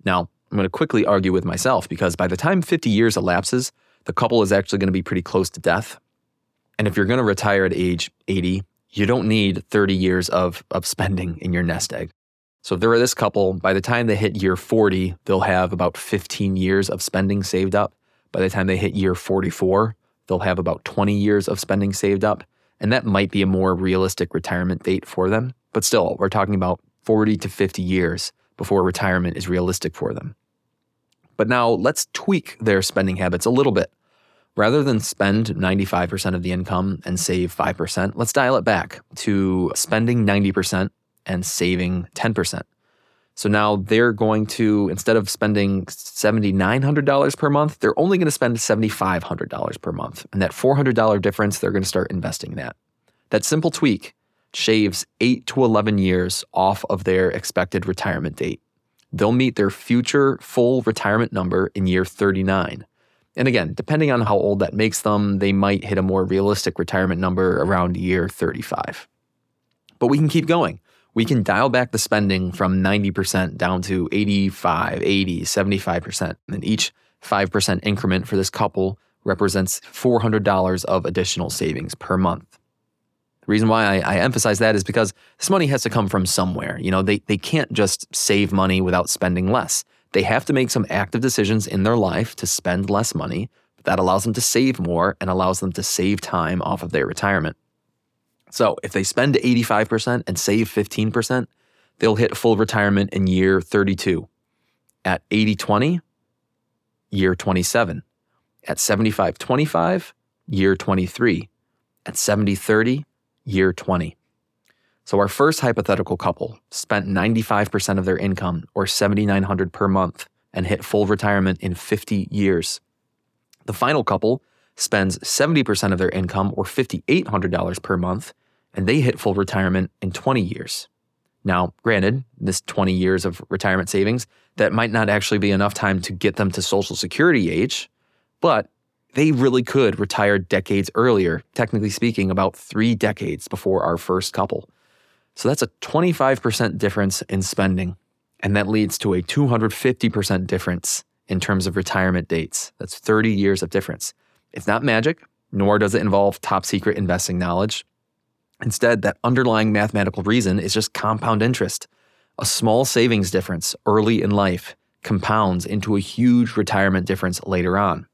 Now, I'm going to quickly argue with myself because by the time 50 years elapses, the couple is actually going to be pretty close to death. And if you're going to retire at age 80, you don't need 30 years of, of spending in your nest egg. So if there are this couple, by the time they hit year 40, they'll have about 15 years of spending saved up. By the time they hit year 44, they'll have about 20 years of spending saved up. And that might be a more realistic retirement date for them. But still, we're talking about 40 to 50 years before retirement is realistic for them. But now let's tweak their spending habits a little bit. Rather than spend 95% of the income and save 5%, let's dial it back to spending 90% and saving 10%. So now they're going to, instead of spending $7,900 per month, they're only going to spend $7,500 per month. And that $400 difference, they're going to start investing that. That simple tweak shaves 8 to 11 years off of their expected retirement date. They'll meet their future full retirement number in year 39. And again, depending on how old that makes them, they might hit a more realistic retirement number around year 35. But we can keep going we can dial back the spending from 90% down to 85, 80, 75%. And each 5% increment for this couple represents $400 of additional savings per month. The reason why I, I, emphasize that is because this money has to come from somewhere. You know, they, they can't just save money without spending less. They have to make some active decisions in their life to spend less money. But that allows them to save more and allows them to save time off of their retirement. So if they spend 85% and save 15%, they'll hit full retirement in year 32. At 80 20, year 27. At 75 25, year 23. At 70 30, year 20. So our first hypothetical couple spent 95% of their income or 7900 per month and hit full retirement in 50 years. The final couple spends 70% of their income or $5800 per month and they hit full retirement in 20 years. Now, granted, this 20 years of retirement savings, that might not actually be enough time to get them to Social Security age, but they really could retire decades earlier, technically speaking, about three decades before our first couple. So that's a 25% difference in spending. And that leads to a 250% difference in terms of retirement dates. That's 30 years of difference. It's not magic, nor does it involve top secret investing knowledge. Instead, that underlying mathematical reason is just compound interest. A small savings difference early in life compounds into a huge retirement difference later on.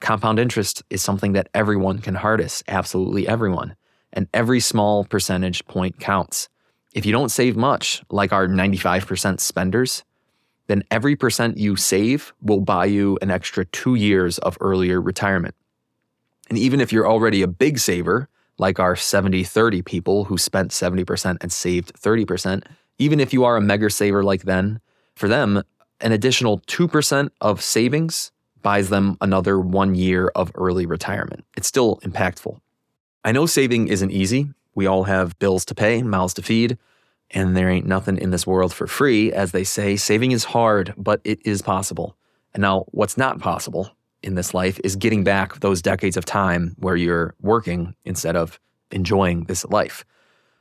Compound interest is something that everyone can harness, absolutely everyone. And every small percentage point counts. If you don't save much, like our 95% spenders, then every percent you save will buy you an extra two years of earlier retirement. And even if you're already a big saver, like our 70 30 people who spent 70% and saved 30%, even if you are a mega saver like them, for them, an additional 2% of savings buys them another one year of early retirement. It's still impactful. I know saving isn't easy. We all have bills to pay, mouths to feed, and there ain't nothing in this world for free. As they say, saving is hard, but it is possible. And now, what's not possible in this life is getting back those decades of time where you're working instead of enjoying this life.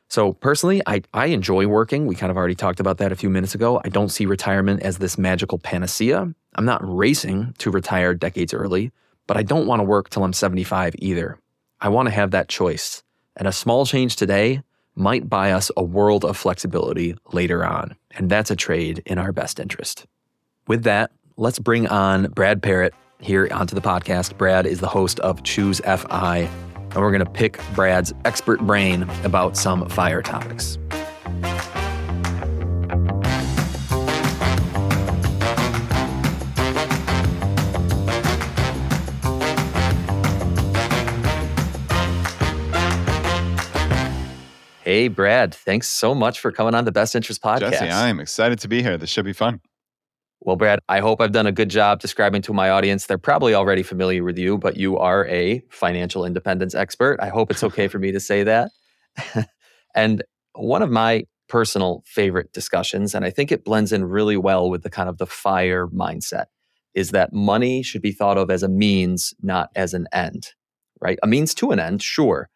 So personally, I, I enjoy working. We kind of already talked about that a few minutes ago. I don't see retirement as this magical panacea. I'm not racing to retire decades early, but I don't want to work till I'm 75 either. I want to have that choice. And a small change today might buy us a world of flexibility later on. And that's a trade in our best interest. With that, let's bring on Brad Barrett here onto the podcast. Brad is the host of Choose FI, and we're going to pick Brad's expert brain about some fire topics. Hey, Brad, thanks so much for coming on the Best Interest Podcast. Jesse, I'm excited to be here. This should be fun. Well, Brad, I hope I've done a good job describing to my audience. They're probably already familiar with you, but you are a financial independence expert. I hope it's okay for me to say that. and one of my personal favorite discussions, and I think it blends in really well with the kind of the fire mindset, is that money should be thought of as a means, not as an end, right? A means to an end, sure.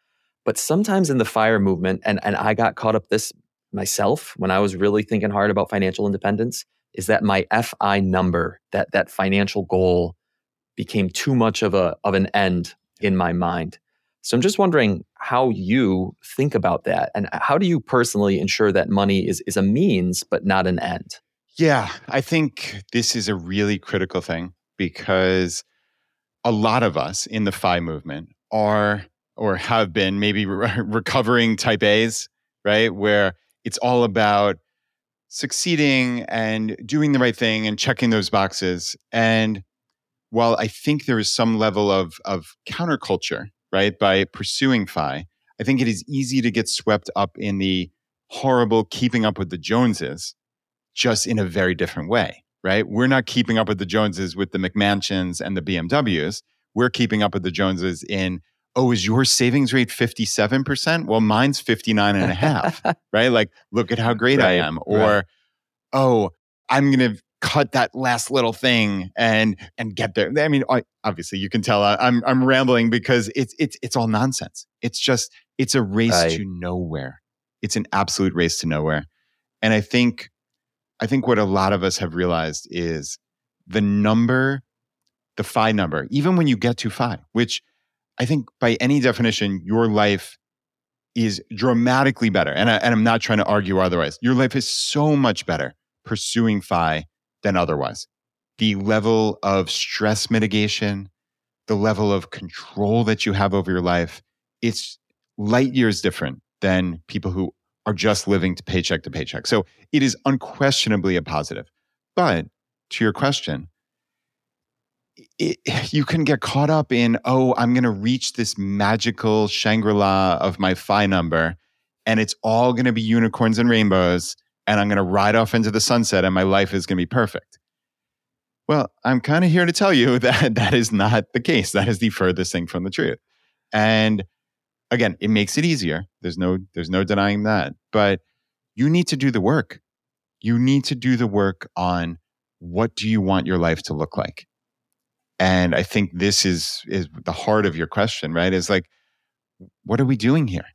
But sometimes in the fire movement, and, and I got caught up this myself when I was really thinking hard about financial independence, is that my FI number, that that financial goal became too much of a of an end in my mind. So I'm just wondering how you think about that and how do you personally ensure that money is is a means but not an end? Yeah, I think this is a really critical thing because a lot of us in the FI movement are or have been maybe re- recovering type A's, right? Where it's all about succeeding and doing the right thing and checking those boxes. And while I think there is some level of, of counterculture, right, by pursuing FI, I think it is easy to get swept up in the horrible keeping up with the Joneses, just in a very different way, right? We're not keeping up with the Joneses with the McMansions and the BMWs. We're keeping up with the Joneses in oh, is your savings rate 57%? Well, mine's 59 and a half, right? Like, look at how great right, I am. Or, right. oh, I'm going to cut that last little thing and and get there. I mean, I, obviously you can tell I'm I'm rambling because it's it's it's all nonsense. It's just it's a race right. to nowhere. It's an absolute race to nowhere. And I think I think what a lot of us have realized is the number the FI number, even when you get to FI, which I think by any definition, your life is dramatically better. And, I, and I'm not trying to argue otherwise. Your life is so much better pursuing FI than otherwise. The level of stress mitigation, the level of control that you have over your life, it's light years different than people who are just living to paycheck to paycheck. So it is unquestionably a positive. But to your question, it, you can get caught up in, oh, I'm going to reach this magical Shangri La of my FI number, and it's all going to be unicorns and rainbows, and I'm going to ride off into the sunset, and my life is going to be perfect. Well, I'm kind of here to tell you that that is not the case. That is the furthest thing from the truth. And again, it makes it easier. There's no there's no denying that. But you need to do the work. You need to do the work on what do you want your life to look like? And I think this is is the heart of your question, right? Is like, what are we doing here?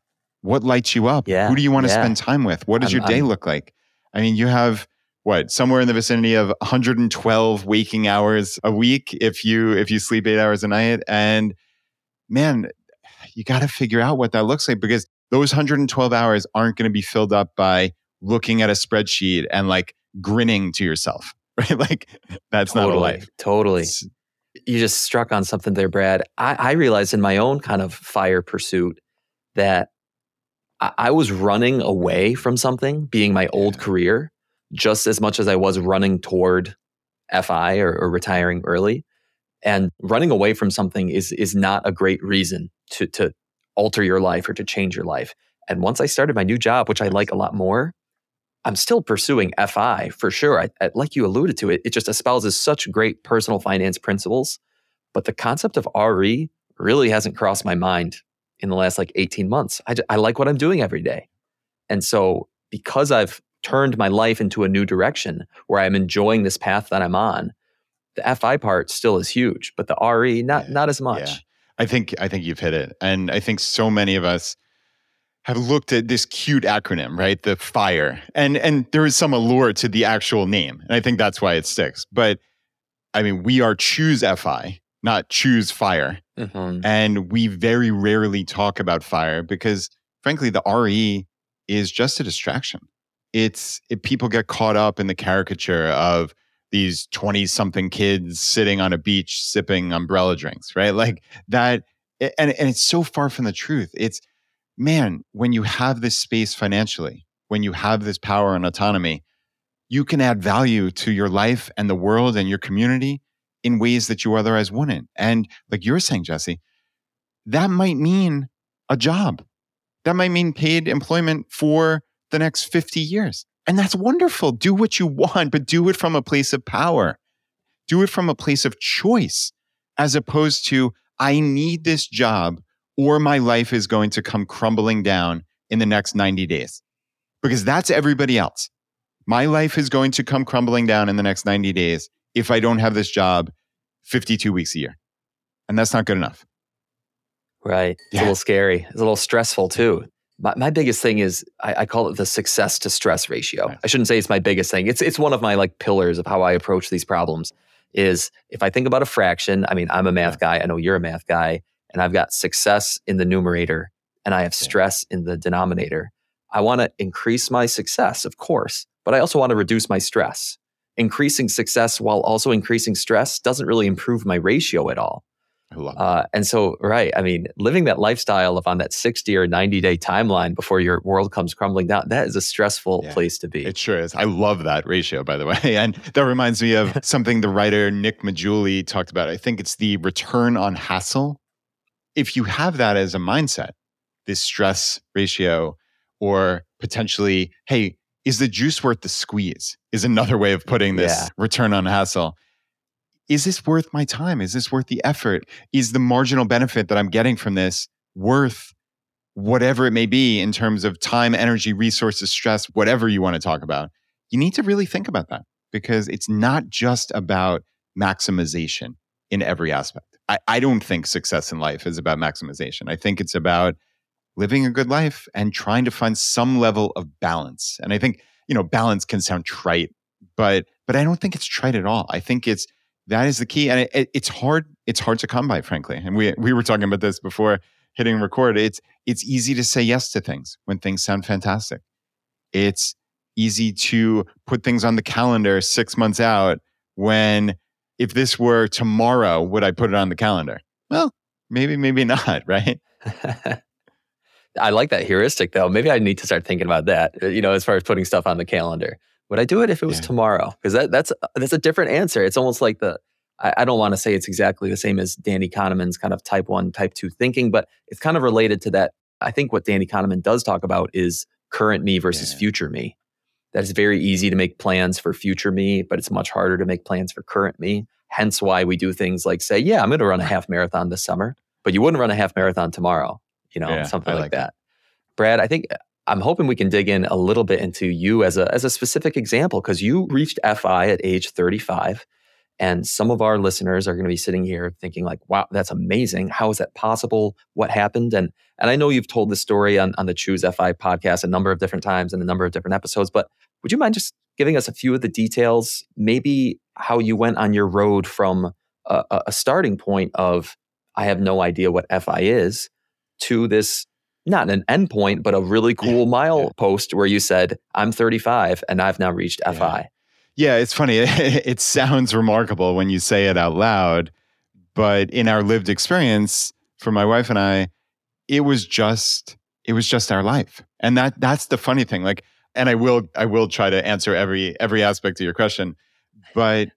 What lights you up? Yeah, Who do you want to yeah. spend time with? What does I'm- your day I'm- look like? I mean, you have what somewhere in the vicinity of 112 waking hours a week if you if you sleep eight hours a night, and man, you got to figure out what that looks like because those 112 hours aren't going to be filled up by looking at a spreadsheet and like grinning to yourself, right? Like that's not a totally, life. Totally. It's- you just struck on something there, Brad. I, I realized in my own kind of fire pursuit that I, I was running away from something, being my old Yeah. career, just as much as I was running toward FI or, or retiring early. And running away from something is is not a great reason to to alter your life or to change your life. And once I started my new job, which I like a lot more, I'm still pursuing FI for sure. I, I- like you alluded to it, it just espouses such great personal finance principles. But the concept of RE really hasn't crossed my mind in the last like 18 months. I, I like what I'm doing every day. And so, because I've turned my life into a new direction where I'm enjoying this path that I'm on, the FI part still is huge, but the RE, not, Yeah, not as much. yeah. I think I think you've hit it, and I think so many of us have looked at this cute acronym, right? The FIRE, and and there is some allure to the actual name, and I think that's why it sticks. But I mean, we are choose FI, not choose fire, Mhm. and we very rarely talk about fire because, frankly, the RE is just a distraction. It's it, people get caught up in the caricature of these 20 something kids sitting on a beach sipping umbrella drinks, right? Like that. And, and it's so far from the truth. It's, man, when you have this space financially, when you have this power and autonomy, you can add value to your life and the world and your community in ways that you otherwise wouldn't. And like you're saying, Jesse, that might mean a job. That might mean paid employment for the next 50 years. And that's wonderful. Do what you want, but do it from a place of power. Do it from a place of choice, as opposed to, I need this job or my life is going to come crumbling down in the next 90 days. Because that's everybody else. My life is going to come crumbling down in the next 90 days if I don't have this job 52 weeks a year. And that's not good enough. Right. It's Yeah. a little scary. It's a little stressful too. My, my biggest thing is I, I call it the success to stress ratio. Right. I shouldn't say it's my biggest thing. It's it's one of my like pillars of how I approach these problems. Is if I think about a fraction, I mean, I'm a math guy. I know you're a math guy, and I've got success in the numerator and I have stress in the denominator. I want to increase my success, of course, but I also want to reduce my stress. Increasing success while also increasing stress doesn't really improve my ratio at all. I love Uh, and so, right, I mean, living that lifestyle of on that 60 or 90 day timeline before your world comes crumbling down, that is a stressful Yeah. place to be. It sure is. I love that ratio, by the way. And that reminds me of something the writer Nick Maggiulli talked about. I think it's the return on hassle. If you have that as a mindset, this stress ratio, or potentially, hey, is the juice worth the squeeze? Is another way of putting this Yeah. return on hassle. Is this worth my time? Is this worth the effort? Is the marginal benefit that I'm getting from this worth whatever it may be in terms of time, energy, resources, stress, whatever you want to talk about? You need to really think about that because it's not just about maximization in every aspect. I, I don't think success in life is about maximization. I think it's about living a good life and trying to find some level of balance. And I think, you know, balance can sound trite, but but I don't think it's trite at all. I think it's that is the key. And it, it- it's hard, it's hard to come by, frankly. And we we were talking about this before hitting record. It's it's easy to say yes to things when things sound fantastic. It's easy to put things on the calendar six months out when if this were tomorrow, would I put it on the calendar? Well, maybe, maybe not, right? I like that heuristic though. Maybe I need to start thinking about that, uh, you know, as far as putting stuff on the calendar. Would I do it if it was Yeah. tomorrow? Because that, that's, that's a different answer. It's almost like the, I, I don't want to say it's exactly the same as Danny Kahneman's kind of type one, type two thinking, but it's kind of related to that. I think what Danny Kahneman does talk about is current me versus yeah. future me. That it's very easy to make plans for future me, but it's much harder to make plans for current me. Hence why we do things like say, yeah, I'm going to run a half marathon this summer, but you wouldn't run a half marathon tomorrow, you know, yeah, something like, like, that. Brad, I think uh, I'm hoping we can dig in a little bit into you as a as a specific example because you reached FI at age 35 and some of our listeners are going to be sitting here thinking like, wow, that's amazing. How is that possible? What happened? And and I know you've told this story on, on the Choose FI podcast a number of different times and a number of different episodes, but would you mind just giving us a few of the details, maybe how you went on your road from a, a starting point of I have no idea what FI is to this not an endpoint, but a really cool yeah, mile yeah. post where you said, I'm 35 and I've now reached yeah. FI. Yeah, it's funny. It, sounds remarkable when you say it out loud, but in our lived experience, for my wife and I, it was just it was just our life. And that that's the funny thing. Like and I will I will try to answer every every aspect of your question, but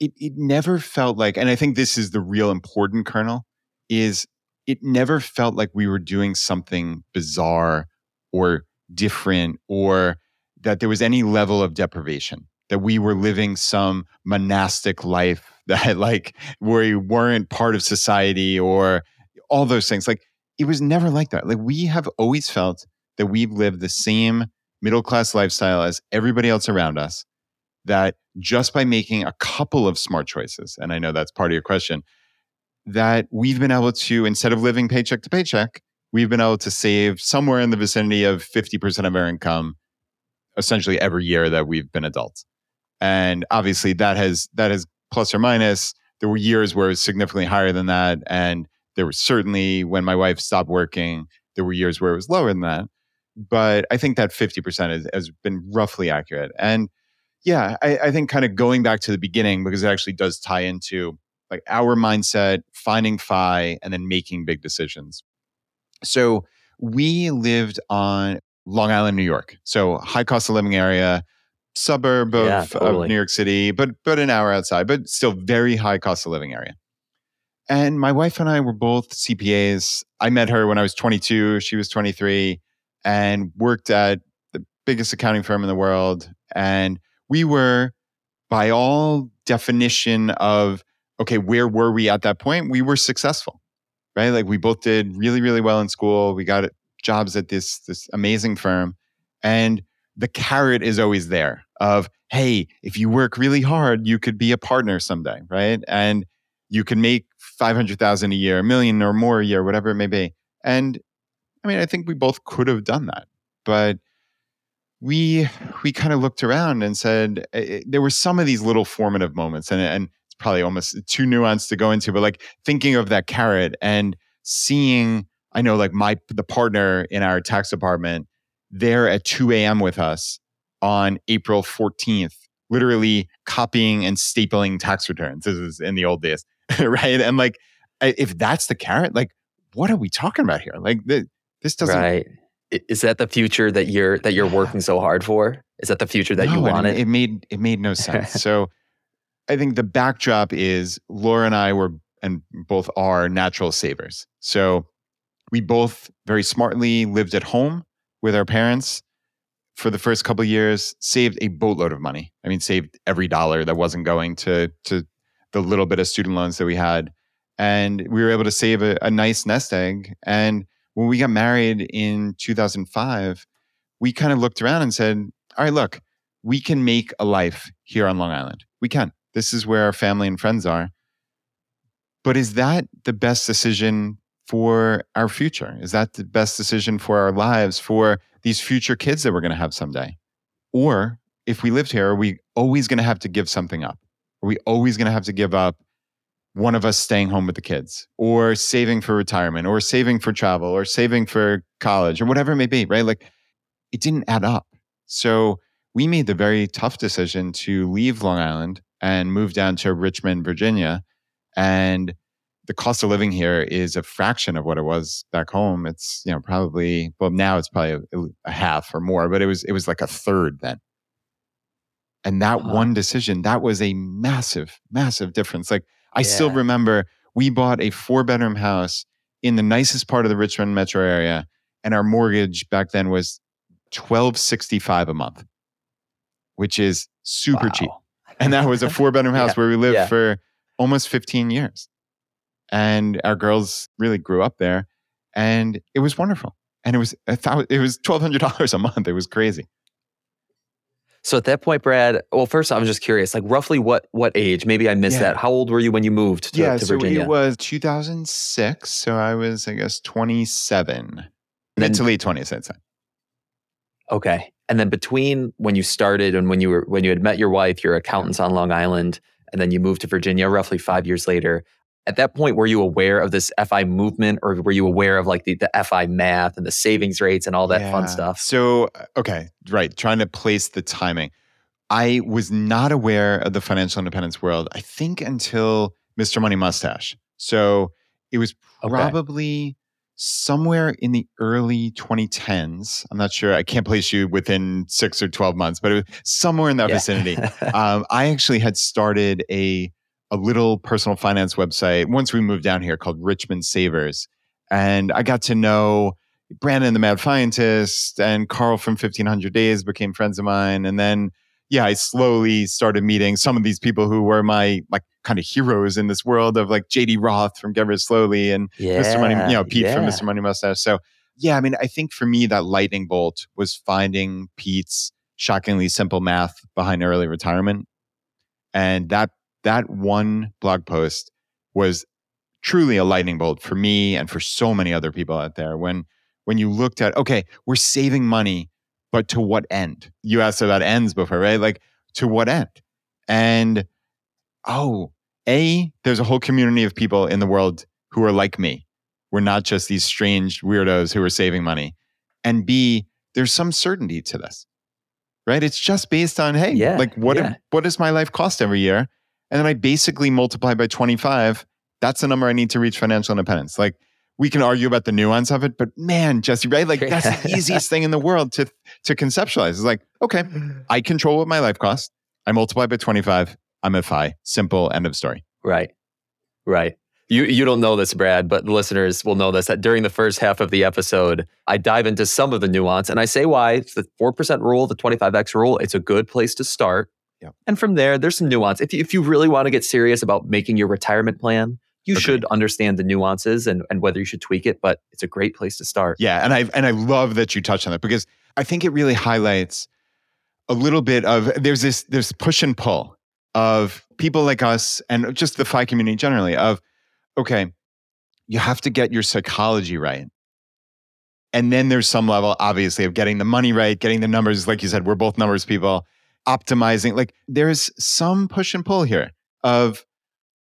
it it never felt like and I think this is the real important kernel is it never felt like we were doing something bizarre or different or that there was any level of deprivation that we were living some monastic life that like we weren't part of society or all those things. Like it was never like that. Like we have always felt that we've lived the same middle class lifestyle as everybody else around us that just by making a couple of smart choices and i know that's part of your question that we've been able to instead of living paycheck to paycheck we've been able to save somewhere in the vicinity of 50% of our income essentially every year that we've been adults and obviously that has that has plus or minus. There were years where it was significantly higher than that. And there was certainly when my wife stopped working there were years where it was lower than that. But i think that 50% has, has been roughly accurate. And yeah I, I think kind of going back to the beginning because it actually does tie into like our mindset finding fi and then making big decisions. So we lived on long island new york. So high cost of living area suburb of, yeah, totally. of New York City, but but an hour outside, but still very high cost of living area. And my wife and I were both CPAs. I met her when I was 22, she was 23, and worked at the biggest accounting firm in the world. And we were, by all definition of, okay, where were we at that point? We were successful, right? Like we both did really, really well in school. We got jobs at this, this amazing firm. And the carrot is always there of, hey, if you work really hard, you could be a partner someday, right? And you can make 500,000 a year, a million or more a year, whatever it may be. And I mean, I think we both could have done that, but we we kind of looked around and said eh, there were some of these little formative moments, and and it's probably almost too nuanced to go into, but like thinking of that carrot and seeing, I know, like my the partner in our tax department there at 2 a.m. with us on April 14th, literally copying and stapling tax returns. This is in the old days, right? And like, if that's the carrot, like, what are we talking about here? Like, this doesn't. Right. Is that the future that you're that you're working so hard for? Is that the future that no, you wanted? It made it made no sense. so, I think the backdrop is Laura and I were and both are natural savers. So, we both very smartly lived at home with our parents for the first couple years, saved a boatload of money. I mean, saved every dollar that wasn't going to to the little bit of student loans that we had, and we were able to save a, a nice nest egg. And when we got married in 2005, we kind of looked around and said, "All right, look, we can make a life here on Long Island. We can. This is where our family and friends are." But is that the best decision for our future? Is that the best decision for our lives, for these future kids that we're going to have someday? Or if we lived here, are we always going to have to give something up? Are we always going to have to give up one of us staying home with the kids or saving for retirement or saving for travel or saving for college or whatever it may be, right? Like it didn't add up. So we made the very tough decision to leave Long Island and move down to Richmond, Virginia. And the cost of living here is a fraction of what it was back home. It's you know probably well now it's probably a, a half or more, but it was it was like a third then. And that Uh-huh. one decision, that was a massive, massive difference. Like I still remember we bought a four bedroom house in the nicest part of the Richmond metro area, and our mortgage back then was twelve sixty five a month, which is super cheap. And that was a four bedroom house Yeah, where we lived yeah. for almost 15 years. And our girls really grew up there and it was wonderful. And it was a thousand, it was $1200 a month. It was crazy. So at that point, Brad, well, first I was just curious, like roughly what what age? Maybe I missed Yeah. that. How old were you when you moved to, yeah, to so it was 2006, so I was I guess 27. then- Mid to late 20s, I'd say. Okay. And then between when you started and when you were when you had met your wife, your accountants on Long Island, and then you moved to Virginia roughly five years later. At that point, were you aware of this FI movement or were you aware of like the, the FI math and the savings rates and all that fun stuff? So, uh, okay, right. Trying to place the timing. I was not aware of the financial independence world, I think, until Mr. Money Mustache. So it was Okay. probably somewhere in the early 2010s. I'm not sure. I can't place you within six or 12 months, but it was somewhere in that Yeah. vicinity. um, I actually had started a a little personal finance website once we moved down here called Richmond Savers, and I got to know Brandon the Mad Scientist and Carl from 1500 Days became friends of mine, and then yeah, I slowly started meeting some of these people who were my like kind of heroes in this world of like JD Roth from Get Rich Slowly and yeah, Mr. Money, you know, Pete from. Mr. Money Mustache. So yeah, I mean, I think for me that lightning bolt was finding Pete's shockingly simple math behind early retirement. And that that one blog post was truly a lightning bolt for me and for so many other people out there. When when you looked at, okay, we're saving money, but to what end? You asked about ends before, right? Like to what end? And oh, A, there's a whole community of people in the world who are like me. We're not just these strange weirdos who are saving money. And B, there's some certainty to this. Right? It's just based on, hey, Yeah, like what yeah. what does my life cost every year? And then I basically multiply by 25. That's the number I need to reach financial independence. Like we can argue about the nuance of it, but man, Jesse, right? Like that's the easiest thing in the world to to conceptualize. It's like, okay, I control what my life costs. I multiply by 25. I'm a FI. Simple end of story. Right. Right. You you don't know this, Brad, but the listeners will know this that during the first half of the episode, I dive into some of the nuance and I say why it's the 4% rule, the 25x rule, it's a good place to start. Yep. And from there, there's some nuance. If you, if you really want to get serious about making your retirement plan, you Agreed. should understand the nuances and, and whether you should tweak it, but it's a great place to start. Yeah, and I and I love that you touched on that because I think it really highlights a little bit of there's this there's push and pull of people like us and just the FI community generally of okay, you have to get your psychology right. And then there's some level, obviously, of getting the money right, getting the numbers. Like you said, we're both numbers people, optimizing. Like there's some push and pull here of,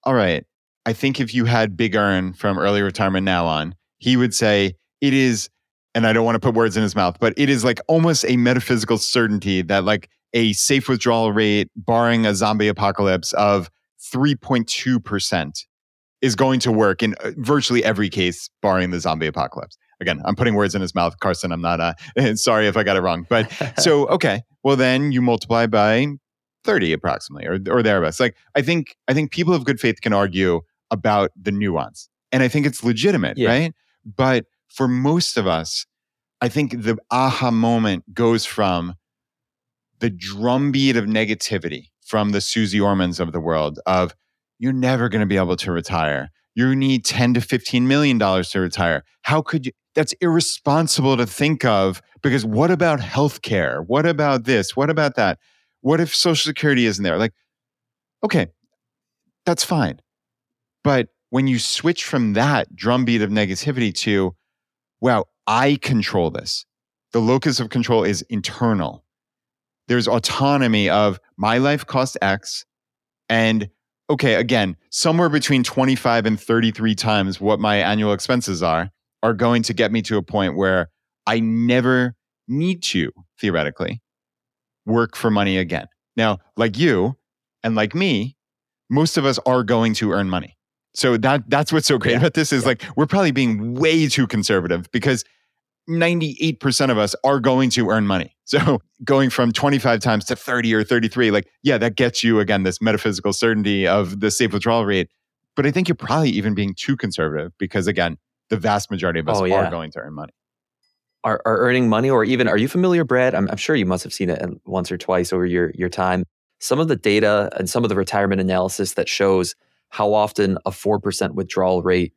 all right, I think if you had Big ERN from early retirement now on, he would say it is, and I don't want to put words in his mouth, but it is like almost a metaphysical certainty that like a safe withdrawal rate, barring a zombie apocalypse, of 3.2% is going to work in uh, virtually every case, barring the zombie apocalypse. Again, I'm putting words in his mouth, Karsten. I'm not, uh, sorry if I got it wrong. But so, okay, well, then you multiply by 30 approximately or, or thereabouts. Like, I think, I think people of good faith can argue about the nuance. And I think it's legitimate, Yeah. right? But for most of us, I think the aha moment goes from the drumbeat of negativity from the Suze Ormans of the world of you're never going to be able to retire. You need 10 to 15 million dollars to retire. How could you? That's irresponsible to think of because what about healthcare? What about this? What about that? What if Social Security isn't there? Like, okay, that's fine. But when you switch from that drumbeat of negativity to, wow, I control this, the locus of control is internal. There's autonomy of my life costs X. And okay, again, somewhere between 25 and 33 times what my annual expenses are, are going to get me to a point where I never need to, theoretically, work for money again. Now, like you and like me, most of us are going to earn money. So that that's what's so great Yeah. about this is Yeah. like we're probably being way too conservative because 98% of us are going to earn money. So going from 25 times to 30 or 33, like, yeah, that gets you again this metaphysical certainty of the safe withdrawal rate. But I think you're probably even being too conservative because again, the vast majority of us oh, yeah. are going to earn money. Are, are earning money, or even are you familiar, Brad? I'm, I'm sure you must have seen it uh, once or twice over your, your time. Some of the data and some of the retirement analysis that shows how often a 4% withdrawal rate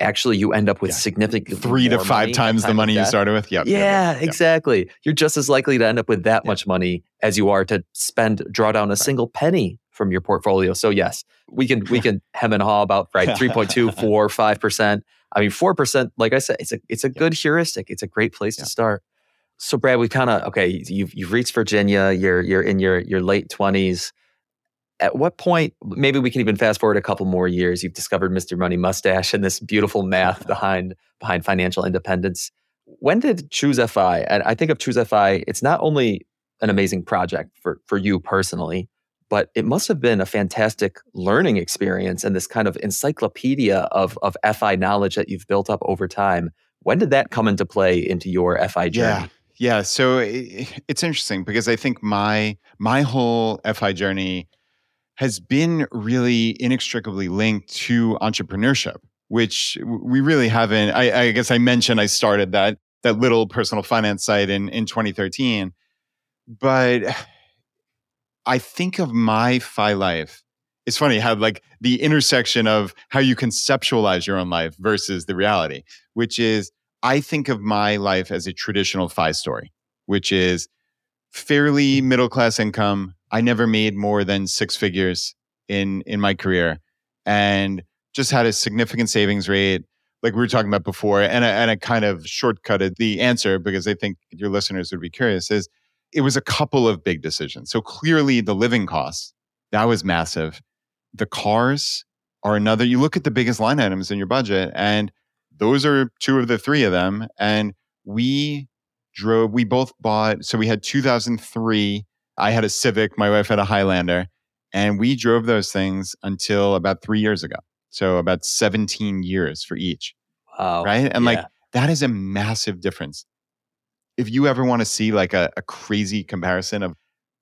actually you end up with yeah. significantly three to five times the money you started with. Yep. Yeah, yep. exactly. You're just as likely to end up with that much money as you are to spend draw down a right. single penny from your portfolio. So yes, we can we can hem and haw about right 3.2, 4, 5%. I mean 4%, like I said, it's a it's a good heuristic. It's a great place to start. So Brad, we kind of okay, you've you've reached Virginia, you're you're in your your late 20s at what point maybe we can even fast forward a couple more years you've discovered mr money mustache and this beautiful math behind behind financial independence. When did choose fi and i think of choose fi it's not only an amazing project for for you personally but it must have been a fantastic learning experience and this kind of encyclopedia of of fi knowledge that you've built up over time when did that come into play into your fi journey yeah yeah so it's interesting because i think my my whole fi journey has been really inextricably linked to entrepreneurship, which we really haven't. I, I, guess I mentioned I started that that little personal finance site in in 2013, but I think of my FI life. It's funny how like the intersection of how you conceptualize your own life versus the reality, which is I think of my life as a traditional FI story, which is fairly middle class income, I never made more than six figures in in my career, and just had a significant savings rate, like we were talking about before. And I, and I kind of shortcutted the answer because I think your listeners would be curious. Is it was a couple of big decisions. So clearly, the living costs that was massive. The cars are another. You look at the biggest line items in your budget, and those are two of the three of them. And we drove. We both bought. So we had 2003 I had a Civic, my wife had a Highlander, and we drove those things until about three years ago. So about 17 years for each. Wow. Right. And yeah. like that is a massive difference. If you ever want to see like a, a crazy comparison of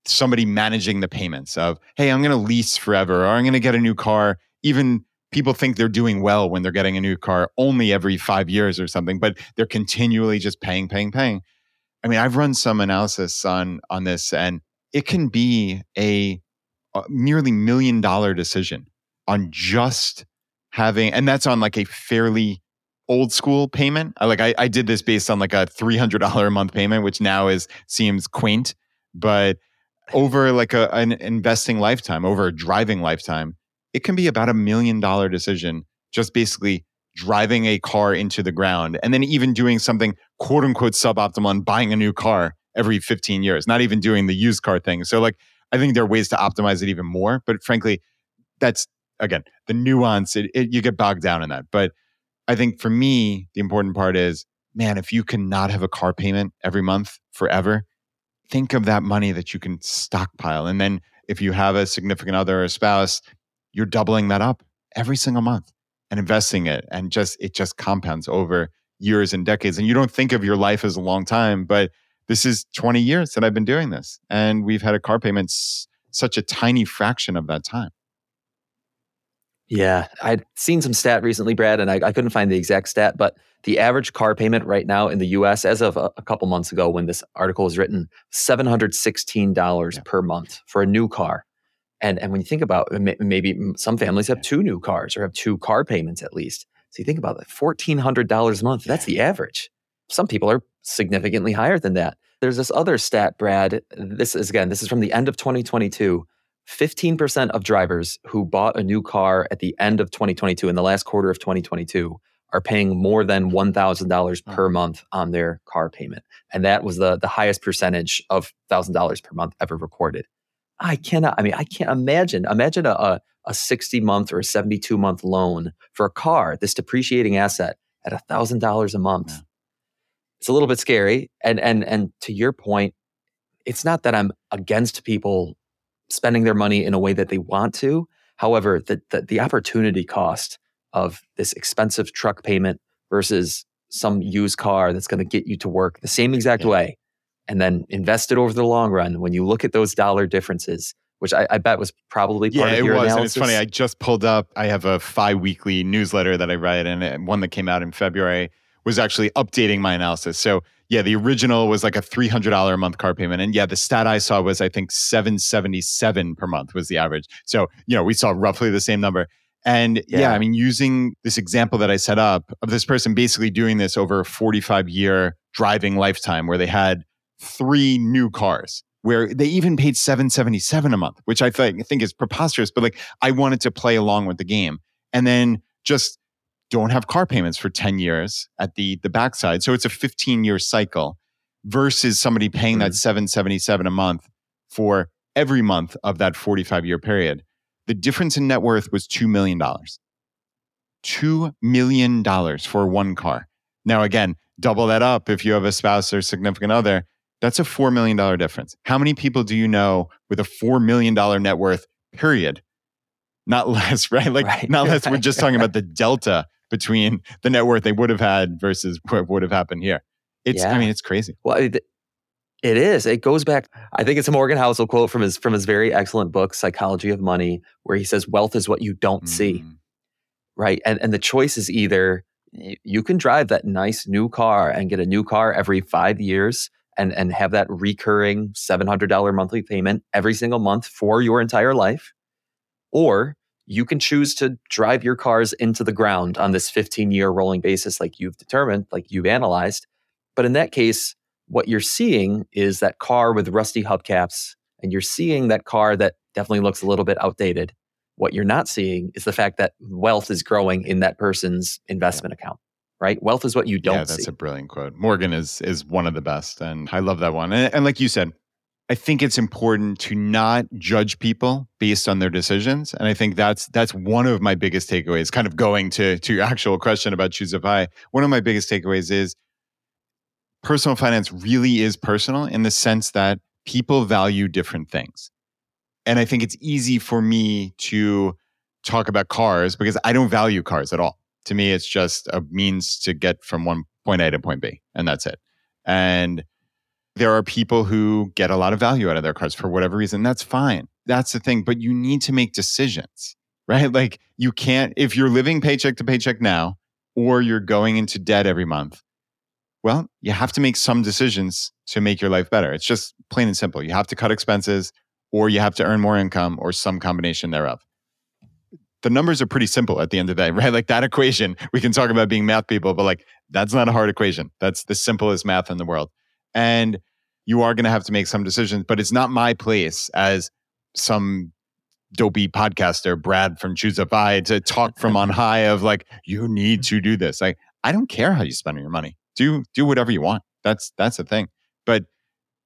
somebody managing the payments of, hey, I'm going to lease forever or I'm going to get a new car, even people think they're doing well when they're getting a new car only every five years or something, but they're continually just paying, paying, paying. I mean, I've run some analysis on on this and it can be a, a nearly million dollar decision on just having, and that's on like a fairly old school payment. I, like I, I did this based on like a three hundred dollar a month payment, which now is seems quaint, but over like a, an investing lifetime, over a driving lifetime, it can be about a million dollar decision. Just basically driving a car into the ground, and then even doing something quote unquote suboptimal and buying a new car every 15 years, not even doing the used car thing. So, like, I think there are ways to optimize it even more. But frankly, that's again the nuance. It, it, you get bogged down in that. But I think for me, the important part is, man, if you cannot have a car payment every month forever, think of that money that you can stockpile. And then if you have a significant other or a spouse, you're doubling that up every single month and investing it. And just it just compounds over years and decades. And you don't think of your life as a long time, but this is 20 years that I've been doing this. And we've had a car payment s- such a tiny fraction of that time. Yeah, I'd seen some stat recently, Brad, and I, I, couldn't find the exact stat, but the average car payment right now in the US, as of a, a couple months ago when this article was written, $716 yeah. per month for a new car. And, and when you think about maybe some families have two new cars or have two car payments at least. So you think about that $1,400 a month, that's the average. Some people are significantly higher than that. There's this other stat, Brad. This is again, this is from the end of 2022. 15% of drivers who bought a new car at the end of 2022, in the last quarter of 2022, are paying more than $1,000 per mm. month on their car payment. And that was the, the highest percentage of $1,000 per month ever recorded. I cannot, I mean, I can't imagine. Imagine a, a, a 60 month or a 72 month loan for a car, this depreciating asset at $1,000 a month. Yeah it's a little bit scary. And and and to your point, it's not that I'm against people spending their money in a way that they want to. However, the the, the opportunity cost of this expensive truck payment versus some used car that's going to get you to work the same exact Yeah. way and then invest it over the long run, when you look at those dollar differences, which I, I bet was probably part Yeah, of it your was. And it's funny. I just pulled up. I have a fi weekly newsletter that I write, and uh, one that came out in February was actually updating my analysis. So yeah, the original was like a three hundred dollar a month car payment, and yeah, the stat I saw was I think seven seventy seven per month was the average. So you know, we saw roughly the same number. And yeah. Yeah. I mean, using this example that I set up of this person basically doing this over a 45 year driving lifetime where they had three new cars where they even paid 777 a month, which I think, think is preposterous, but like I wanted to play along with the game. And then just don't have car payments for 10 years at the the backside. So it's a 15 year cycle versus somebody paying that mm. 777 a month for every month of that 45 year period. The difference in net worth was $2 million. $2 million for one car. Now, again, double that up if you have a spouse or significant other. That's a $4 million difference. How many people do you know with a $4 million net worth, period? Not less, right? Like, Right, not less. We're just talking about the delta between the net worth they would have had versus what would have happened here. It's, I mean, it's crazy. Well, it, it is. It goes back. I think it's a Morgan Housel quote from his from his very excellent book, Psychology of Money, where he says, "Wealth is what you don't see." Mm. right? And and the choice is either you can drive that nice new car and get a new car every five years and and have that recurring seven hundred dollar monthly payment every single month for your entire life, or you can choose to drive your cars into the ground on this 15 year rolling basis, like you've determined, like you've analyzed. But in that case, what you're seeing is that car with rusty hubcaps, and you're seeing that car that definitely looks a little bit outdated. What you're not seeing is the fact that wealth is growing in that person's investment account, right? Wealth is what you don't yeah, that's see. a brilliant quote. Morgan is is one of the best, and I love that one. And, and like you said, I think it's important to not judge people based on their decisions, and I think that's that's one of my biggest takeaways. Kind of going to to your actual question about Choose FI. One of my biggest takeaways is personal finance really is personal in the sense that people value different things, and I think it's easy for me to talk about cars because I don't value cars at all to me it's just a means to get from one point a to point b and that's it and there are people who get a lot of value out of their cars for whatever reason that's fine that's the thing but you need to make decisions right like you can't if you're living paycheck to paycheck now or you're going into debt every month well you have to make some decisions to make your life better it's just plain and simple you have to cut expenses or you have to earn more income or some combination thereof the numbers are pretty simple at the end of the day, right? Like that equation, we can talk about being math people, but like that's not a hard equation. That's the simplest math in the world. And you are going to have to make some decisions, but it's not my place as some dopey podcaster, Brad from Choose FI, to talk from on high of like, you need to do this. Like, I don't care how you spend your money. Do do whatever you want. That's that's the thing. But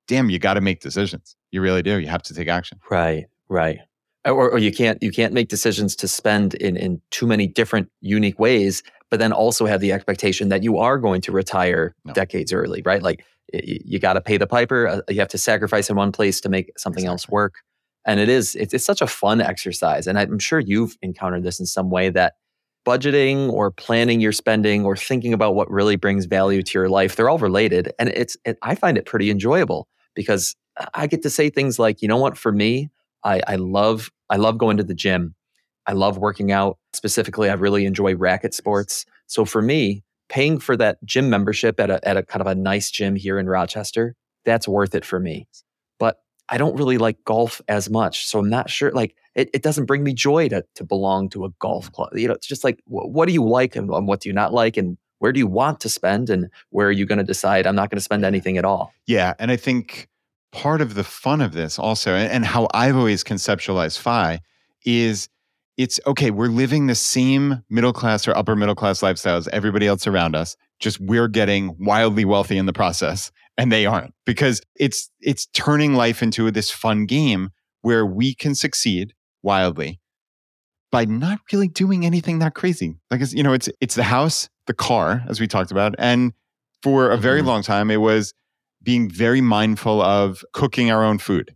damn, you got to make decisions. You really do. You have to take action. Right, right. Or, or you can't you can't make decisions to spend in in too many different unique ways, but then also have the expectation that you are going to retire No. decades early, right? Like you got to pay the piper. uh, You have to sacrifice in one place to make something else work. And it is it's, it's such a fun exercise, and I'm sure you've encountered this in some way that budgeting or planning your spending or thinking about what really brings value to your life they're all related and it's it, i find it pretty enjoyable because i get to say things like you know what for me I, I love I love going to the gym. I love working out. Specifically, I really enjoy racket sports. So for me, paying for that gym membership at a at a kind of a nice gym here in Rochester, that's worth it for me. But I don't really like golf as much. So I'm not sure like it, it doesn't bring me joy to to belong to a golf mm-hmm. club. You know, it's just like wh- what do you like and, and what do you not like and where do you want to spend and where are you going to decide I'm not going to spend anything at all? Yeah. And I think part of the fun of this also, and, and how I've always conceptualized FI is it's okay, we're living the same middle class or upper middle class lifestyle as everybody else around us, just we're getting wildly wealthy in the process and they aren't because it's it's turning life into this fun game where we can succeed wildly by not really doing anything that crazy. Like it's, you know, it's it's the house, the car, as we talked about. And for a very Mhm. long time, it was being very mindful of cooking our own food.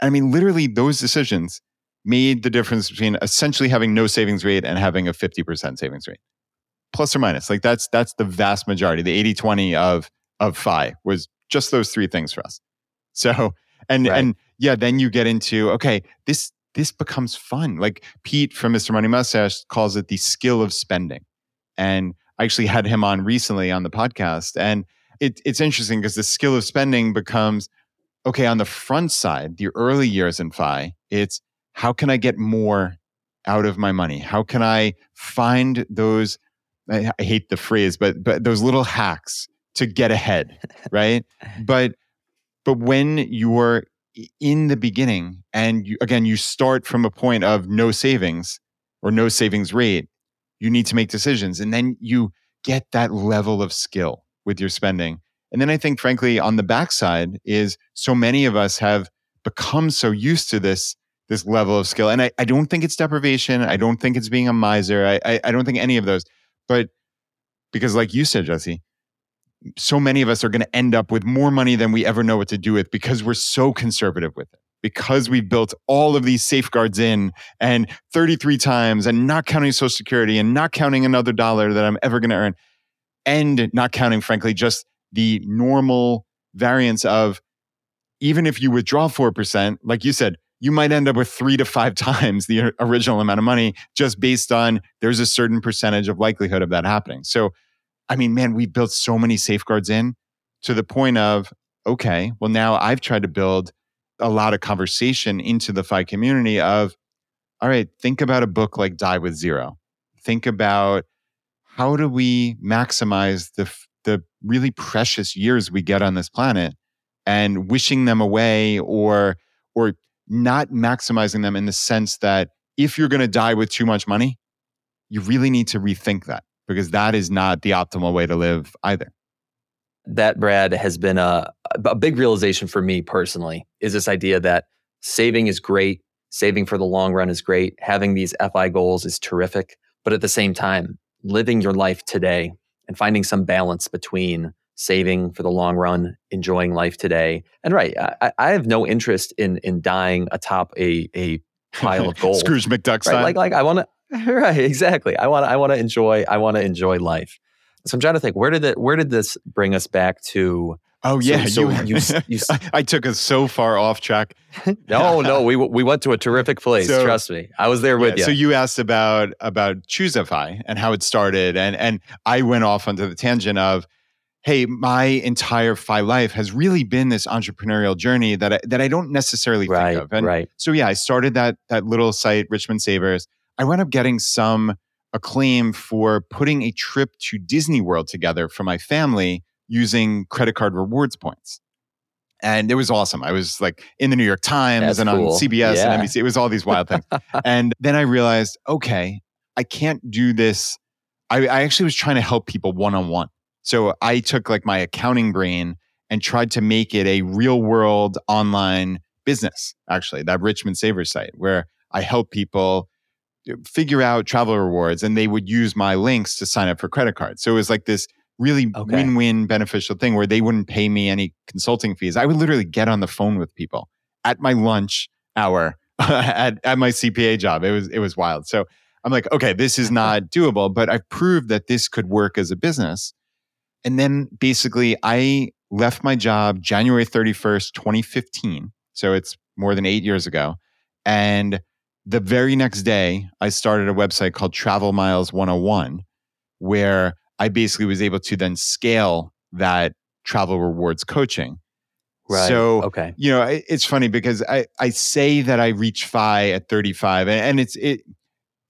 I mean, literally, those decisions made the difference between essentially having no savings rate and having a 50% savings rate. plus or minus. Like that's that's the vast majority. The 80-20 of of FI was just those three things for us. So and right. and yeah, then you get into okay, this this becomes fun. Like Pete from Mr. Money Mustache calls it the skill of spending. And I actually had him on recently on the podcast. And it, it's interesting because the skill of spending becomes okay, on the front side, the early years in FI, it's how can I get more out of my money? How can I find those? I, I hate the phrase, but but those little hacks to get ahead, right? but but when you're in the beginning and you, again you start from a point of no savings or no savings rate you need to make decisions and then you get that level of skill with your spending and then i think frankly on the backside is so many of us have become so used to this this level of skill and i, I don't think it's deprivation i don't think it's being a miser I, I, I don't think any of those but because like you said jesse so many of us are going to end up with more money than we ever know what to do with because we're so conservative with it because we've built all of these safeguards in and 33 times and not counting social security and not counting another dollar that i'm ever going to earn and not counting frankly just the normal variance of even if you withdraw 4% like you said you might end up with three to five times the original amount of money just based on there's a certain percentage of likelihood of that happening so I mean, man, we built so many safeguards in to the point of, okay, well, now I've tried to build a lot of conversation into the FI community of, all right, think about a book like Die with Zero. Think about how do we maximize the, the really precious years we get on this planet and wishing them away or, or not maximizing them in the sense that if you're going to die with too much money, you really need to rethink that because that is not the optimal way to live either. That, Brad, has been a, a big realization for me personally is this idea that saving is great, saving for the long run is great, having these FI goals is terrific. But at the same time, living your life today and finding some balance between saving for the long run, enjoying life today. And right, I, I have no interest in in dying atop a a pile of gold. Scrooge McDuck style. Right? Like like I want to right, exactly. I want I want to enjoy I want to enjoy life. So I'm trying to think where did it where did this bring us back to? Oh yeah, so, so you, you, you, I took us so far off track. no, no, we we went to a terrific place. So, trust me, I was there with yeah, you. So you asked about about ChooseFI and how it started, and and I went off onto the tangent of, hey, my entire FI life has really been this entrepreneurial journey that I, that I don't necessarily right, think of. And right. so yeah, I started that that little site, Richmond Savers. I wound up getting some acclaim for putting a trip to Disney World together for my family using credit card rewards points. And it was awesome. I was like in the New York Times That's and cool. on CBS yeah. and NBC. It was all these wild things. and then I realized, okay, I can't do this. I, I actually was trying to help people one on one. So I took like my accounting brain and tried to make it a real world online business, actually, that Richmond Savers site where I help people uh, figure out travel rewards and they would use my links to sign up for credit cards. So it was like this really okay. win-win beneficial thing where they wouldn't pay me any consulting fees. I would literally get on the phone with people at my lunch hour at, at my CPA job. It was it was wild. So I'm like, okay, this is not doable, but I've proved that this could work as a business. And then basically I left my job January 31st, 2015. So it's more than 8 years ago. And the very next day, I started a website called Travel Miles 101, where I basically was able to then scale that travel rewards coaching. Right. So, okay. you know, it, it's funny because I, I say that I reach FI at 35 and, and it's, it,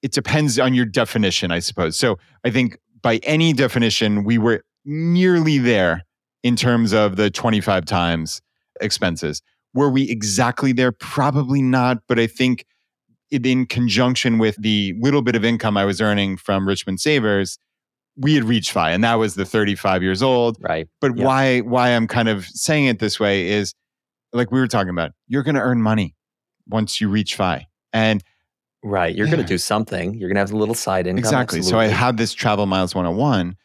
it depends on your definition, I suppose. So I think by any definition, we were nearly there in terms of the 25 times expenses. Were we exactly there? Probably not. But I think in conjunction with the little bit of income I was earning from Richmond Savers, we had reached FI, and that was the 35 years old. Right. But yep. why why I'm kind of saying it this way is like we were talking about, you're going to earn money once you reach FI. And right, you're yeah. going to do something. You're going to have a little side income. Exactly. Absolutely. So I had this Travel Miles 101,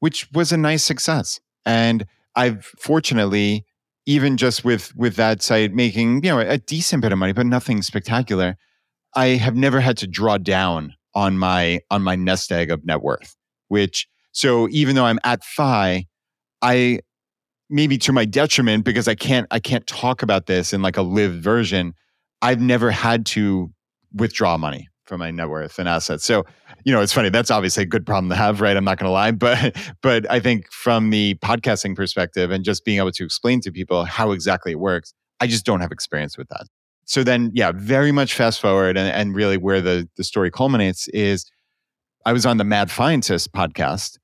which was a nice success. And I've fortunately even just with with that site making, you know, a decent bit of money, but nothing spectacular I have never had to draw down on my on my nest egg of net worth. which so even though I'm at FI, I maybe to my detriment because I can't I can't talk about this in like a live version. I've never had to withdraw money from my net worth and assets. So, you know, it's funny. That's obviously a good problem to have, right? I'm not going to lie, but but I think from the podcasting perspective and just being able to explain to people how exactly it works, I just don't have experience with that. So then, yeah, very much fast forward, and, and really where the the story culminates is, I was on the Mad Fientist podcast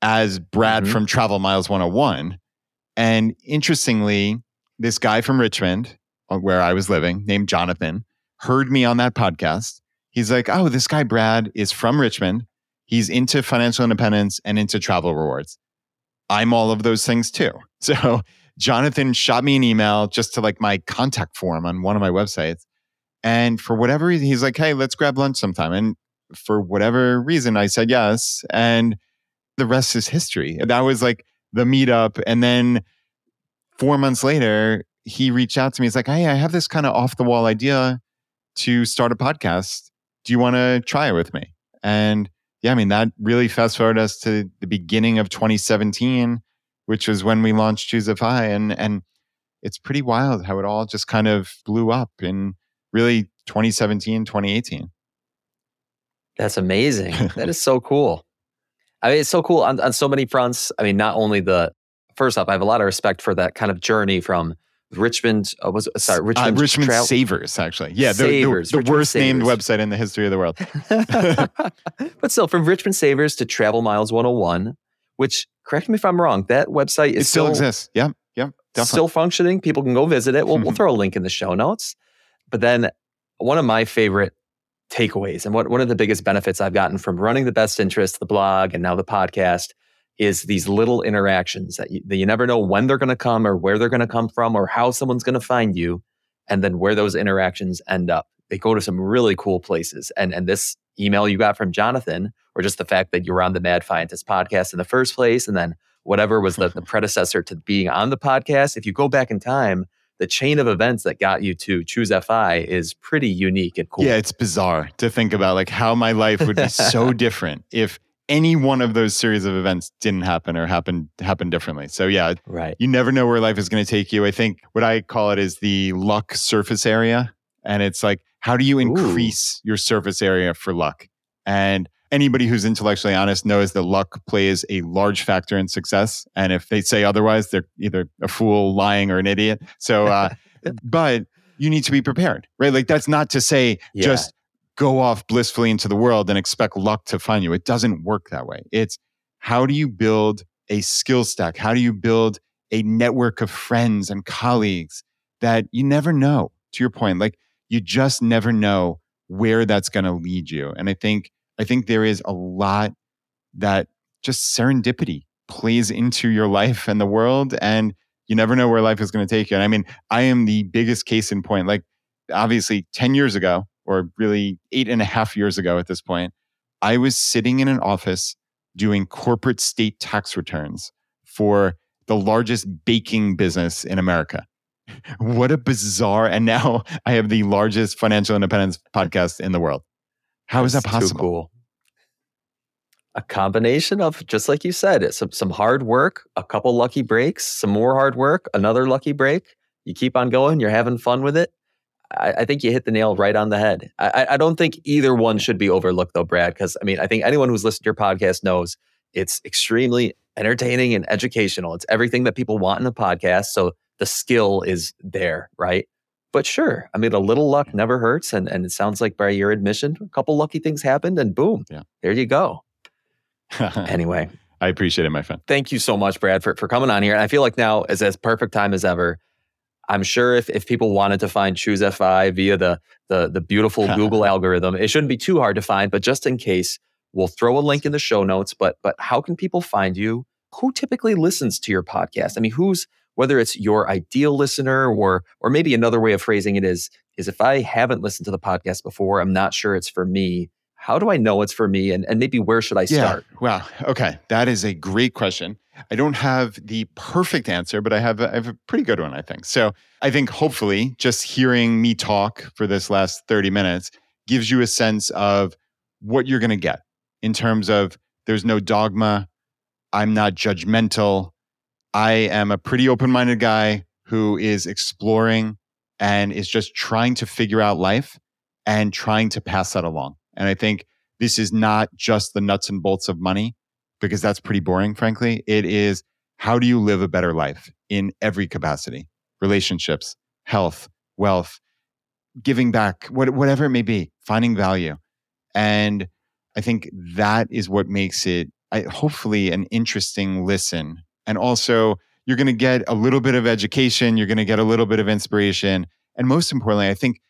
as Brad mm-hmm. from Travel Miles 101, and interestingly, this guy from Richmond, uh, where I was living, named Jonathan, heard me on that podcast he's like, oh, this guy Brad is from Richmond. He's into financial independence and into travel rewards. I'm all of those things too. So Jonathan shot me an email just to like my contact form on one of my websites. And for whatever reason, he's like, hey, let's grab lunch sometime. And for whatever reason, I said yes. And the rest is history. That was like the meetup. And then four months later, he reached out to me. He's like, hey, I have this kind of off the wall idea to start a podcast do you want to try it with me? And yeah, I mean, that really fast forward us to the beginning of 2017, which was when we launched Choose a FI. And, and it's pretty wild how it all just kind of blew up in really 2017, 2018. That's amazing. that is so cool. I mean, it's so cool on, on so many fronts. I mean, not only the first off, I have a lot of respect for that kind of journey from Richmond uh, was sorry Richmond uh, Richmond Tra- Savers actually. Yeah the, Savers, the, the worst Savers. named website in the history of the world. But still from Richmond Savers to Travel Miles 101 which correct me if I'm wrong that website is it still, still exists. Yeah yeah still functioning. People can go visit it. We'll, we'll throw a link in the show notes. But then one of my favorite takeaways and what, one of the biggest benefits I've gotten from running the best interest the blog and now the podcast is these little interactions that you, that you never know when they're going to come or where they're going to come from or how someone's going to find you and then where those interactions end up they go to some really cool places and and this email you got from jonathan or just the fact that you were on the mad fientist podcast in the first place and then whatever was the, the predecessor to being on the podcast if you go back in time the chain of events that got you to choose FI is pretty unique and cool. Yeah, it's bizarre to think about like how my life would be so different if any one of those series of events didn't happen or happened happened differently. So yeah, right. You never know where life is going to take you. I think what I call it is the luck surface area, and it's like how do you increase Ooh. your surface area for luck? And anybody who's intellectually honest knows that luck plays a large factor in success. And if they say otherwise, they're either a fool, lying, or an idiot. So, uh, but you need to be prepared, right? Like that's not to say yeah. just go off blissfully into the world and expect luck to find you. It doesn't work that way. It's how do you build a skill stack? How do you build a network of friends and colleagues that you never know? To your point, like you just never know where that's going to lead you. And I think I think there is a lot that just serendipity plays into your life and the world and you never know where life is going to take you. And I mean, I am the biggest case in point. Like obviously 10 years ago, or really eight and a half years ago at this point, I was sitting in an office doing corporate state tax returns for the largest baking business in America. what a bizarre. And now I have the largest financial independence podcast in the world. How That's is that possible? cool. A combination of, just like you said, some, some hard work, a couple lucky breaks, some more hard work, another lucky break. You keep on going, you're having fun with it. I, I, think you hit the nail right on the head. I, I don't think either one should be overlooked, though, Brad, because I mean, I think anyone who's listened to your podcast knows it's extremely entertaining and educational. It's everything that people want in a podcast. So the skill is there, right? But sure, I mean, a little luck mm-hmm. never hurts. And, and it sounds like by your admission, a couple lucky things happened and boom, yeah. there you go. anyway. I appreciate it, my friend. Thank you so much, Brad, for, for coming on here. And I feel like now is as perfect time as ever I'm sure if, if people wanted to find Choose FI via the the, the beautiful Google algorithm, it shouldn't be too hard to find. But just in case, we'll throw a link in the show notes. But but how can people find you? Who typically listens to your podcast? I mean, who's whether it's your ideal listener or or maybe another way of phrasing it is is if I haven't listened to the podcast before, I'm not sure it's for me. How do I know it's for me? And, and maybe where should I start? Yeah. Wow. Okay. That is a great question. I don't have the perfect answer, but I have, a, I have a pretty good one, I think. So I think hopefully just hearing me talk for this last 30 minutes gives you a sense of what you're going to get in terms of There's no dogma. I'm not judgmental. I am a pretty open minded guy who is exploring and is just trying to figure out life and trying to pass that along. And I think this is not just the nuts and bolts of money because that's pretty boring, frankly. It is how do you live a better life in every capacity relationships, health, wealth, giving back, whatever it may be, finding value. And I think that is what makes it I, hopefully an interesting listen. And also, you're going to get a little bit of education, you're going to get a little bit of inspiration. And most importantly, I think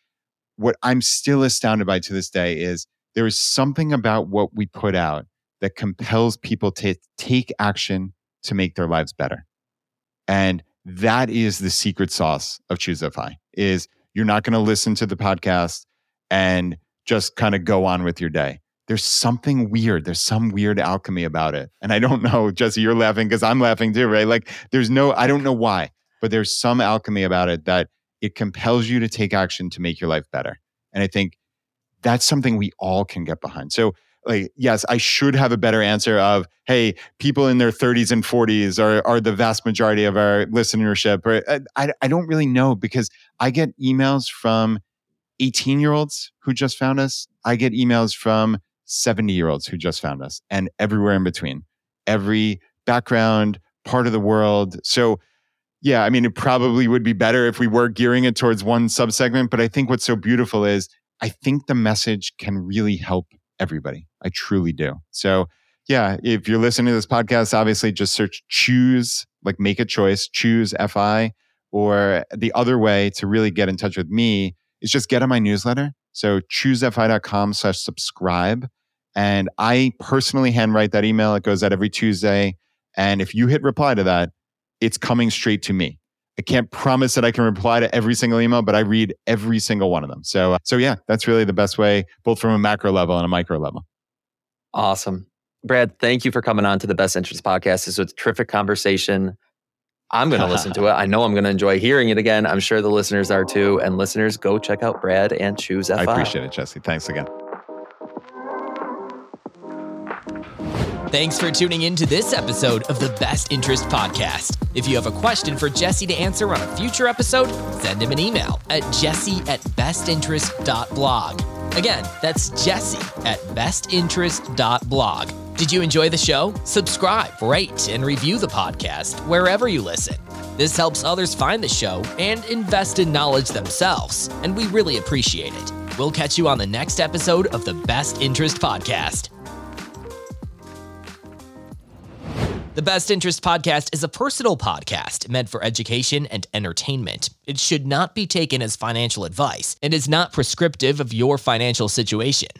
what I'm still astounded by to this day is there is something about what we put out that compels people to take action to make their lives better. And that is the secret sauce of ChooseFI is you're not going to listen to the podcast and just kind of go on with your day. There's something weird. There's some weird alchemy about it. And I don't know, Jesse, you're laughing because I'm laughing too, right? Like there's no, I don't know why, but there's some alchemy about it that it compels you to take action to make your life better. And I think that's something we all can get behind. So like yes i should have a better answer of hey people in their 30s and 40s are, are the vast majority of our listenership or uh, I, I don't really know because i get emails from 18 year olds who just found us. I get emails from 70 year olds who just found us and everywhere in between. Every background part of the world. So yeah i mean it probably would be better if we were gearing it towards one subsegment but i think what's so beautiful is i think the message can really help everybody. I truly do. So, yeah, if you're listening to this podcast, obviously just search choose, like make a choice, choose FI. Or the other way to really get in touch with me is just get on my newsletter. So choosefi.com slash subscribe. And I personally handwrite that email. It goes out every Tuesday. And if you hit reply to that, it's coming straight to me. I can't promise that I can reply to every single email, but I read every single one of them. So, uh, so yeah, that's really the best way, both from a macro level and a micro level. Awesome. Brad, thank you for coming on to the Best Interest Podcast. This was a terrific conversation. I'm going to listen to it. I know I'm going to enjoy hearing it again. I'm sure the listeners are too. And listeners, go check out Brad and Choose FI. I appreciate it, Jesse. Thanks again. Thanks for tuning in to this episode of the Best Interest Podcast. If you have a question for Jesse to answer on a future episode, send him an email at jesse at bestinterest.blog. Again, that's jesse at bestinterest.blog. Did you enjoy the show? Subscribe, rate, and review the podcast wherever you listen. This helps others find the show and invest in knowledge themselves, and we really appreciate it. We'll catch you on the next episode of the Best Interest Podcast. The Best Interest Podcast is a personal podcast meant for education and entertainment. It should not be taken as financial advice and is not prescriptive of your financial situation.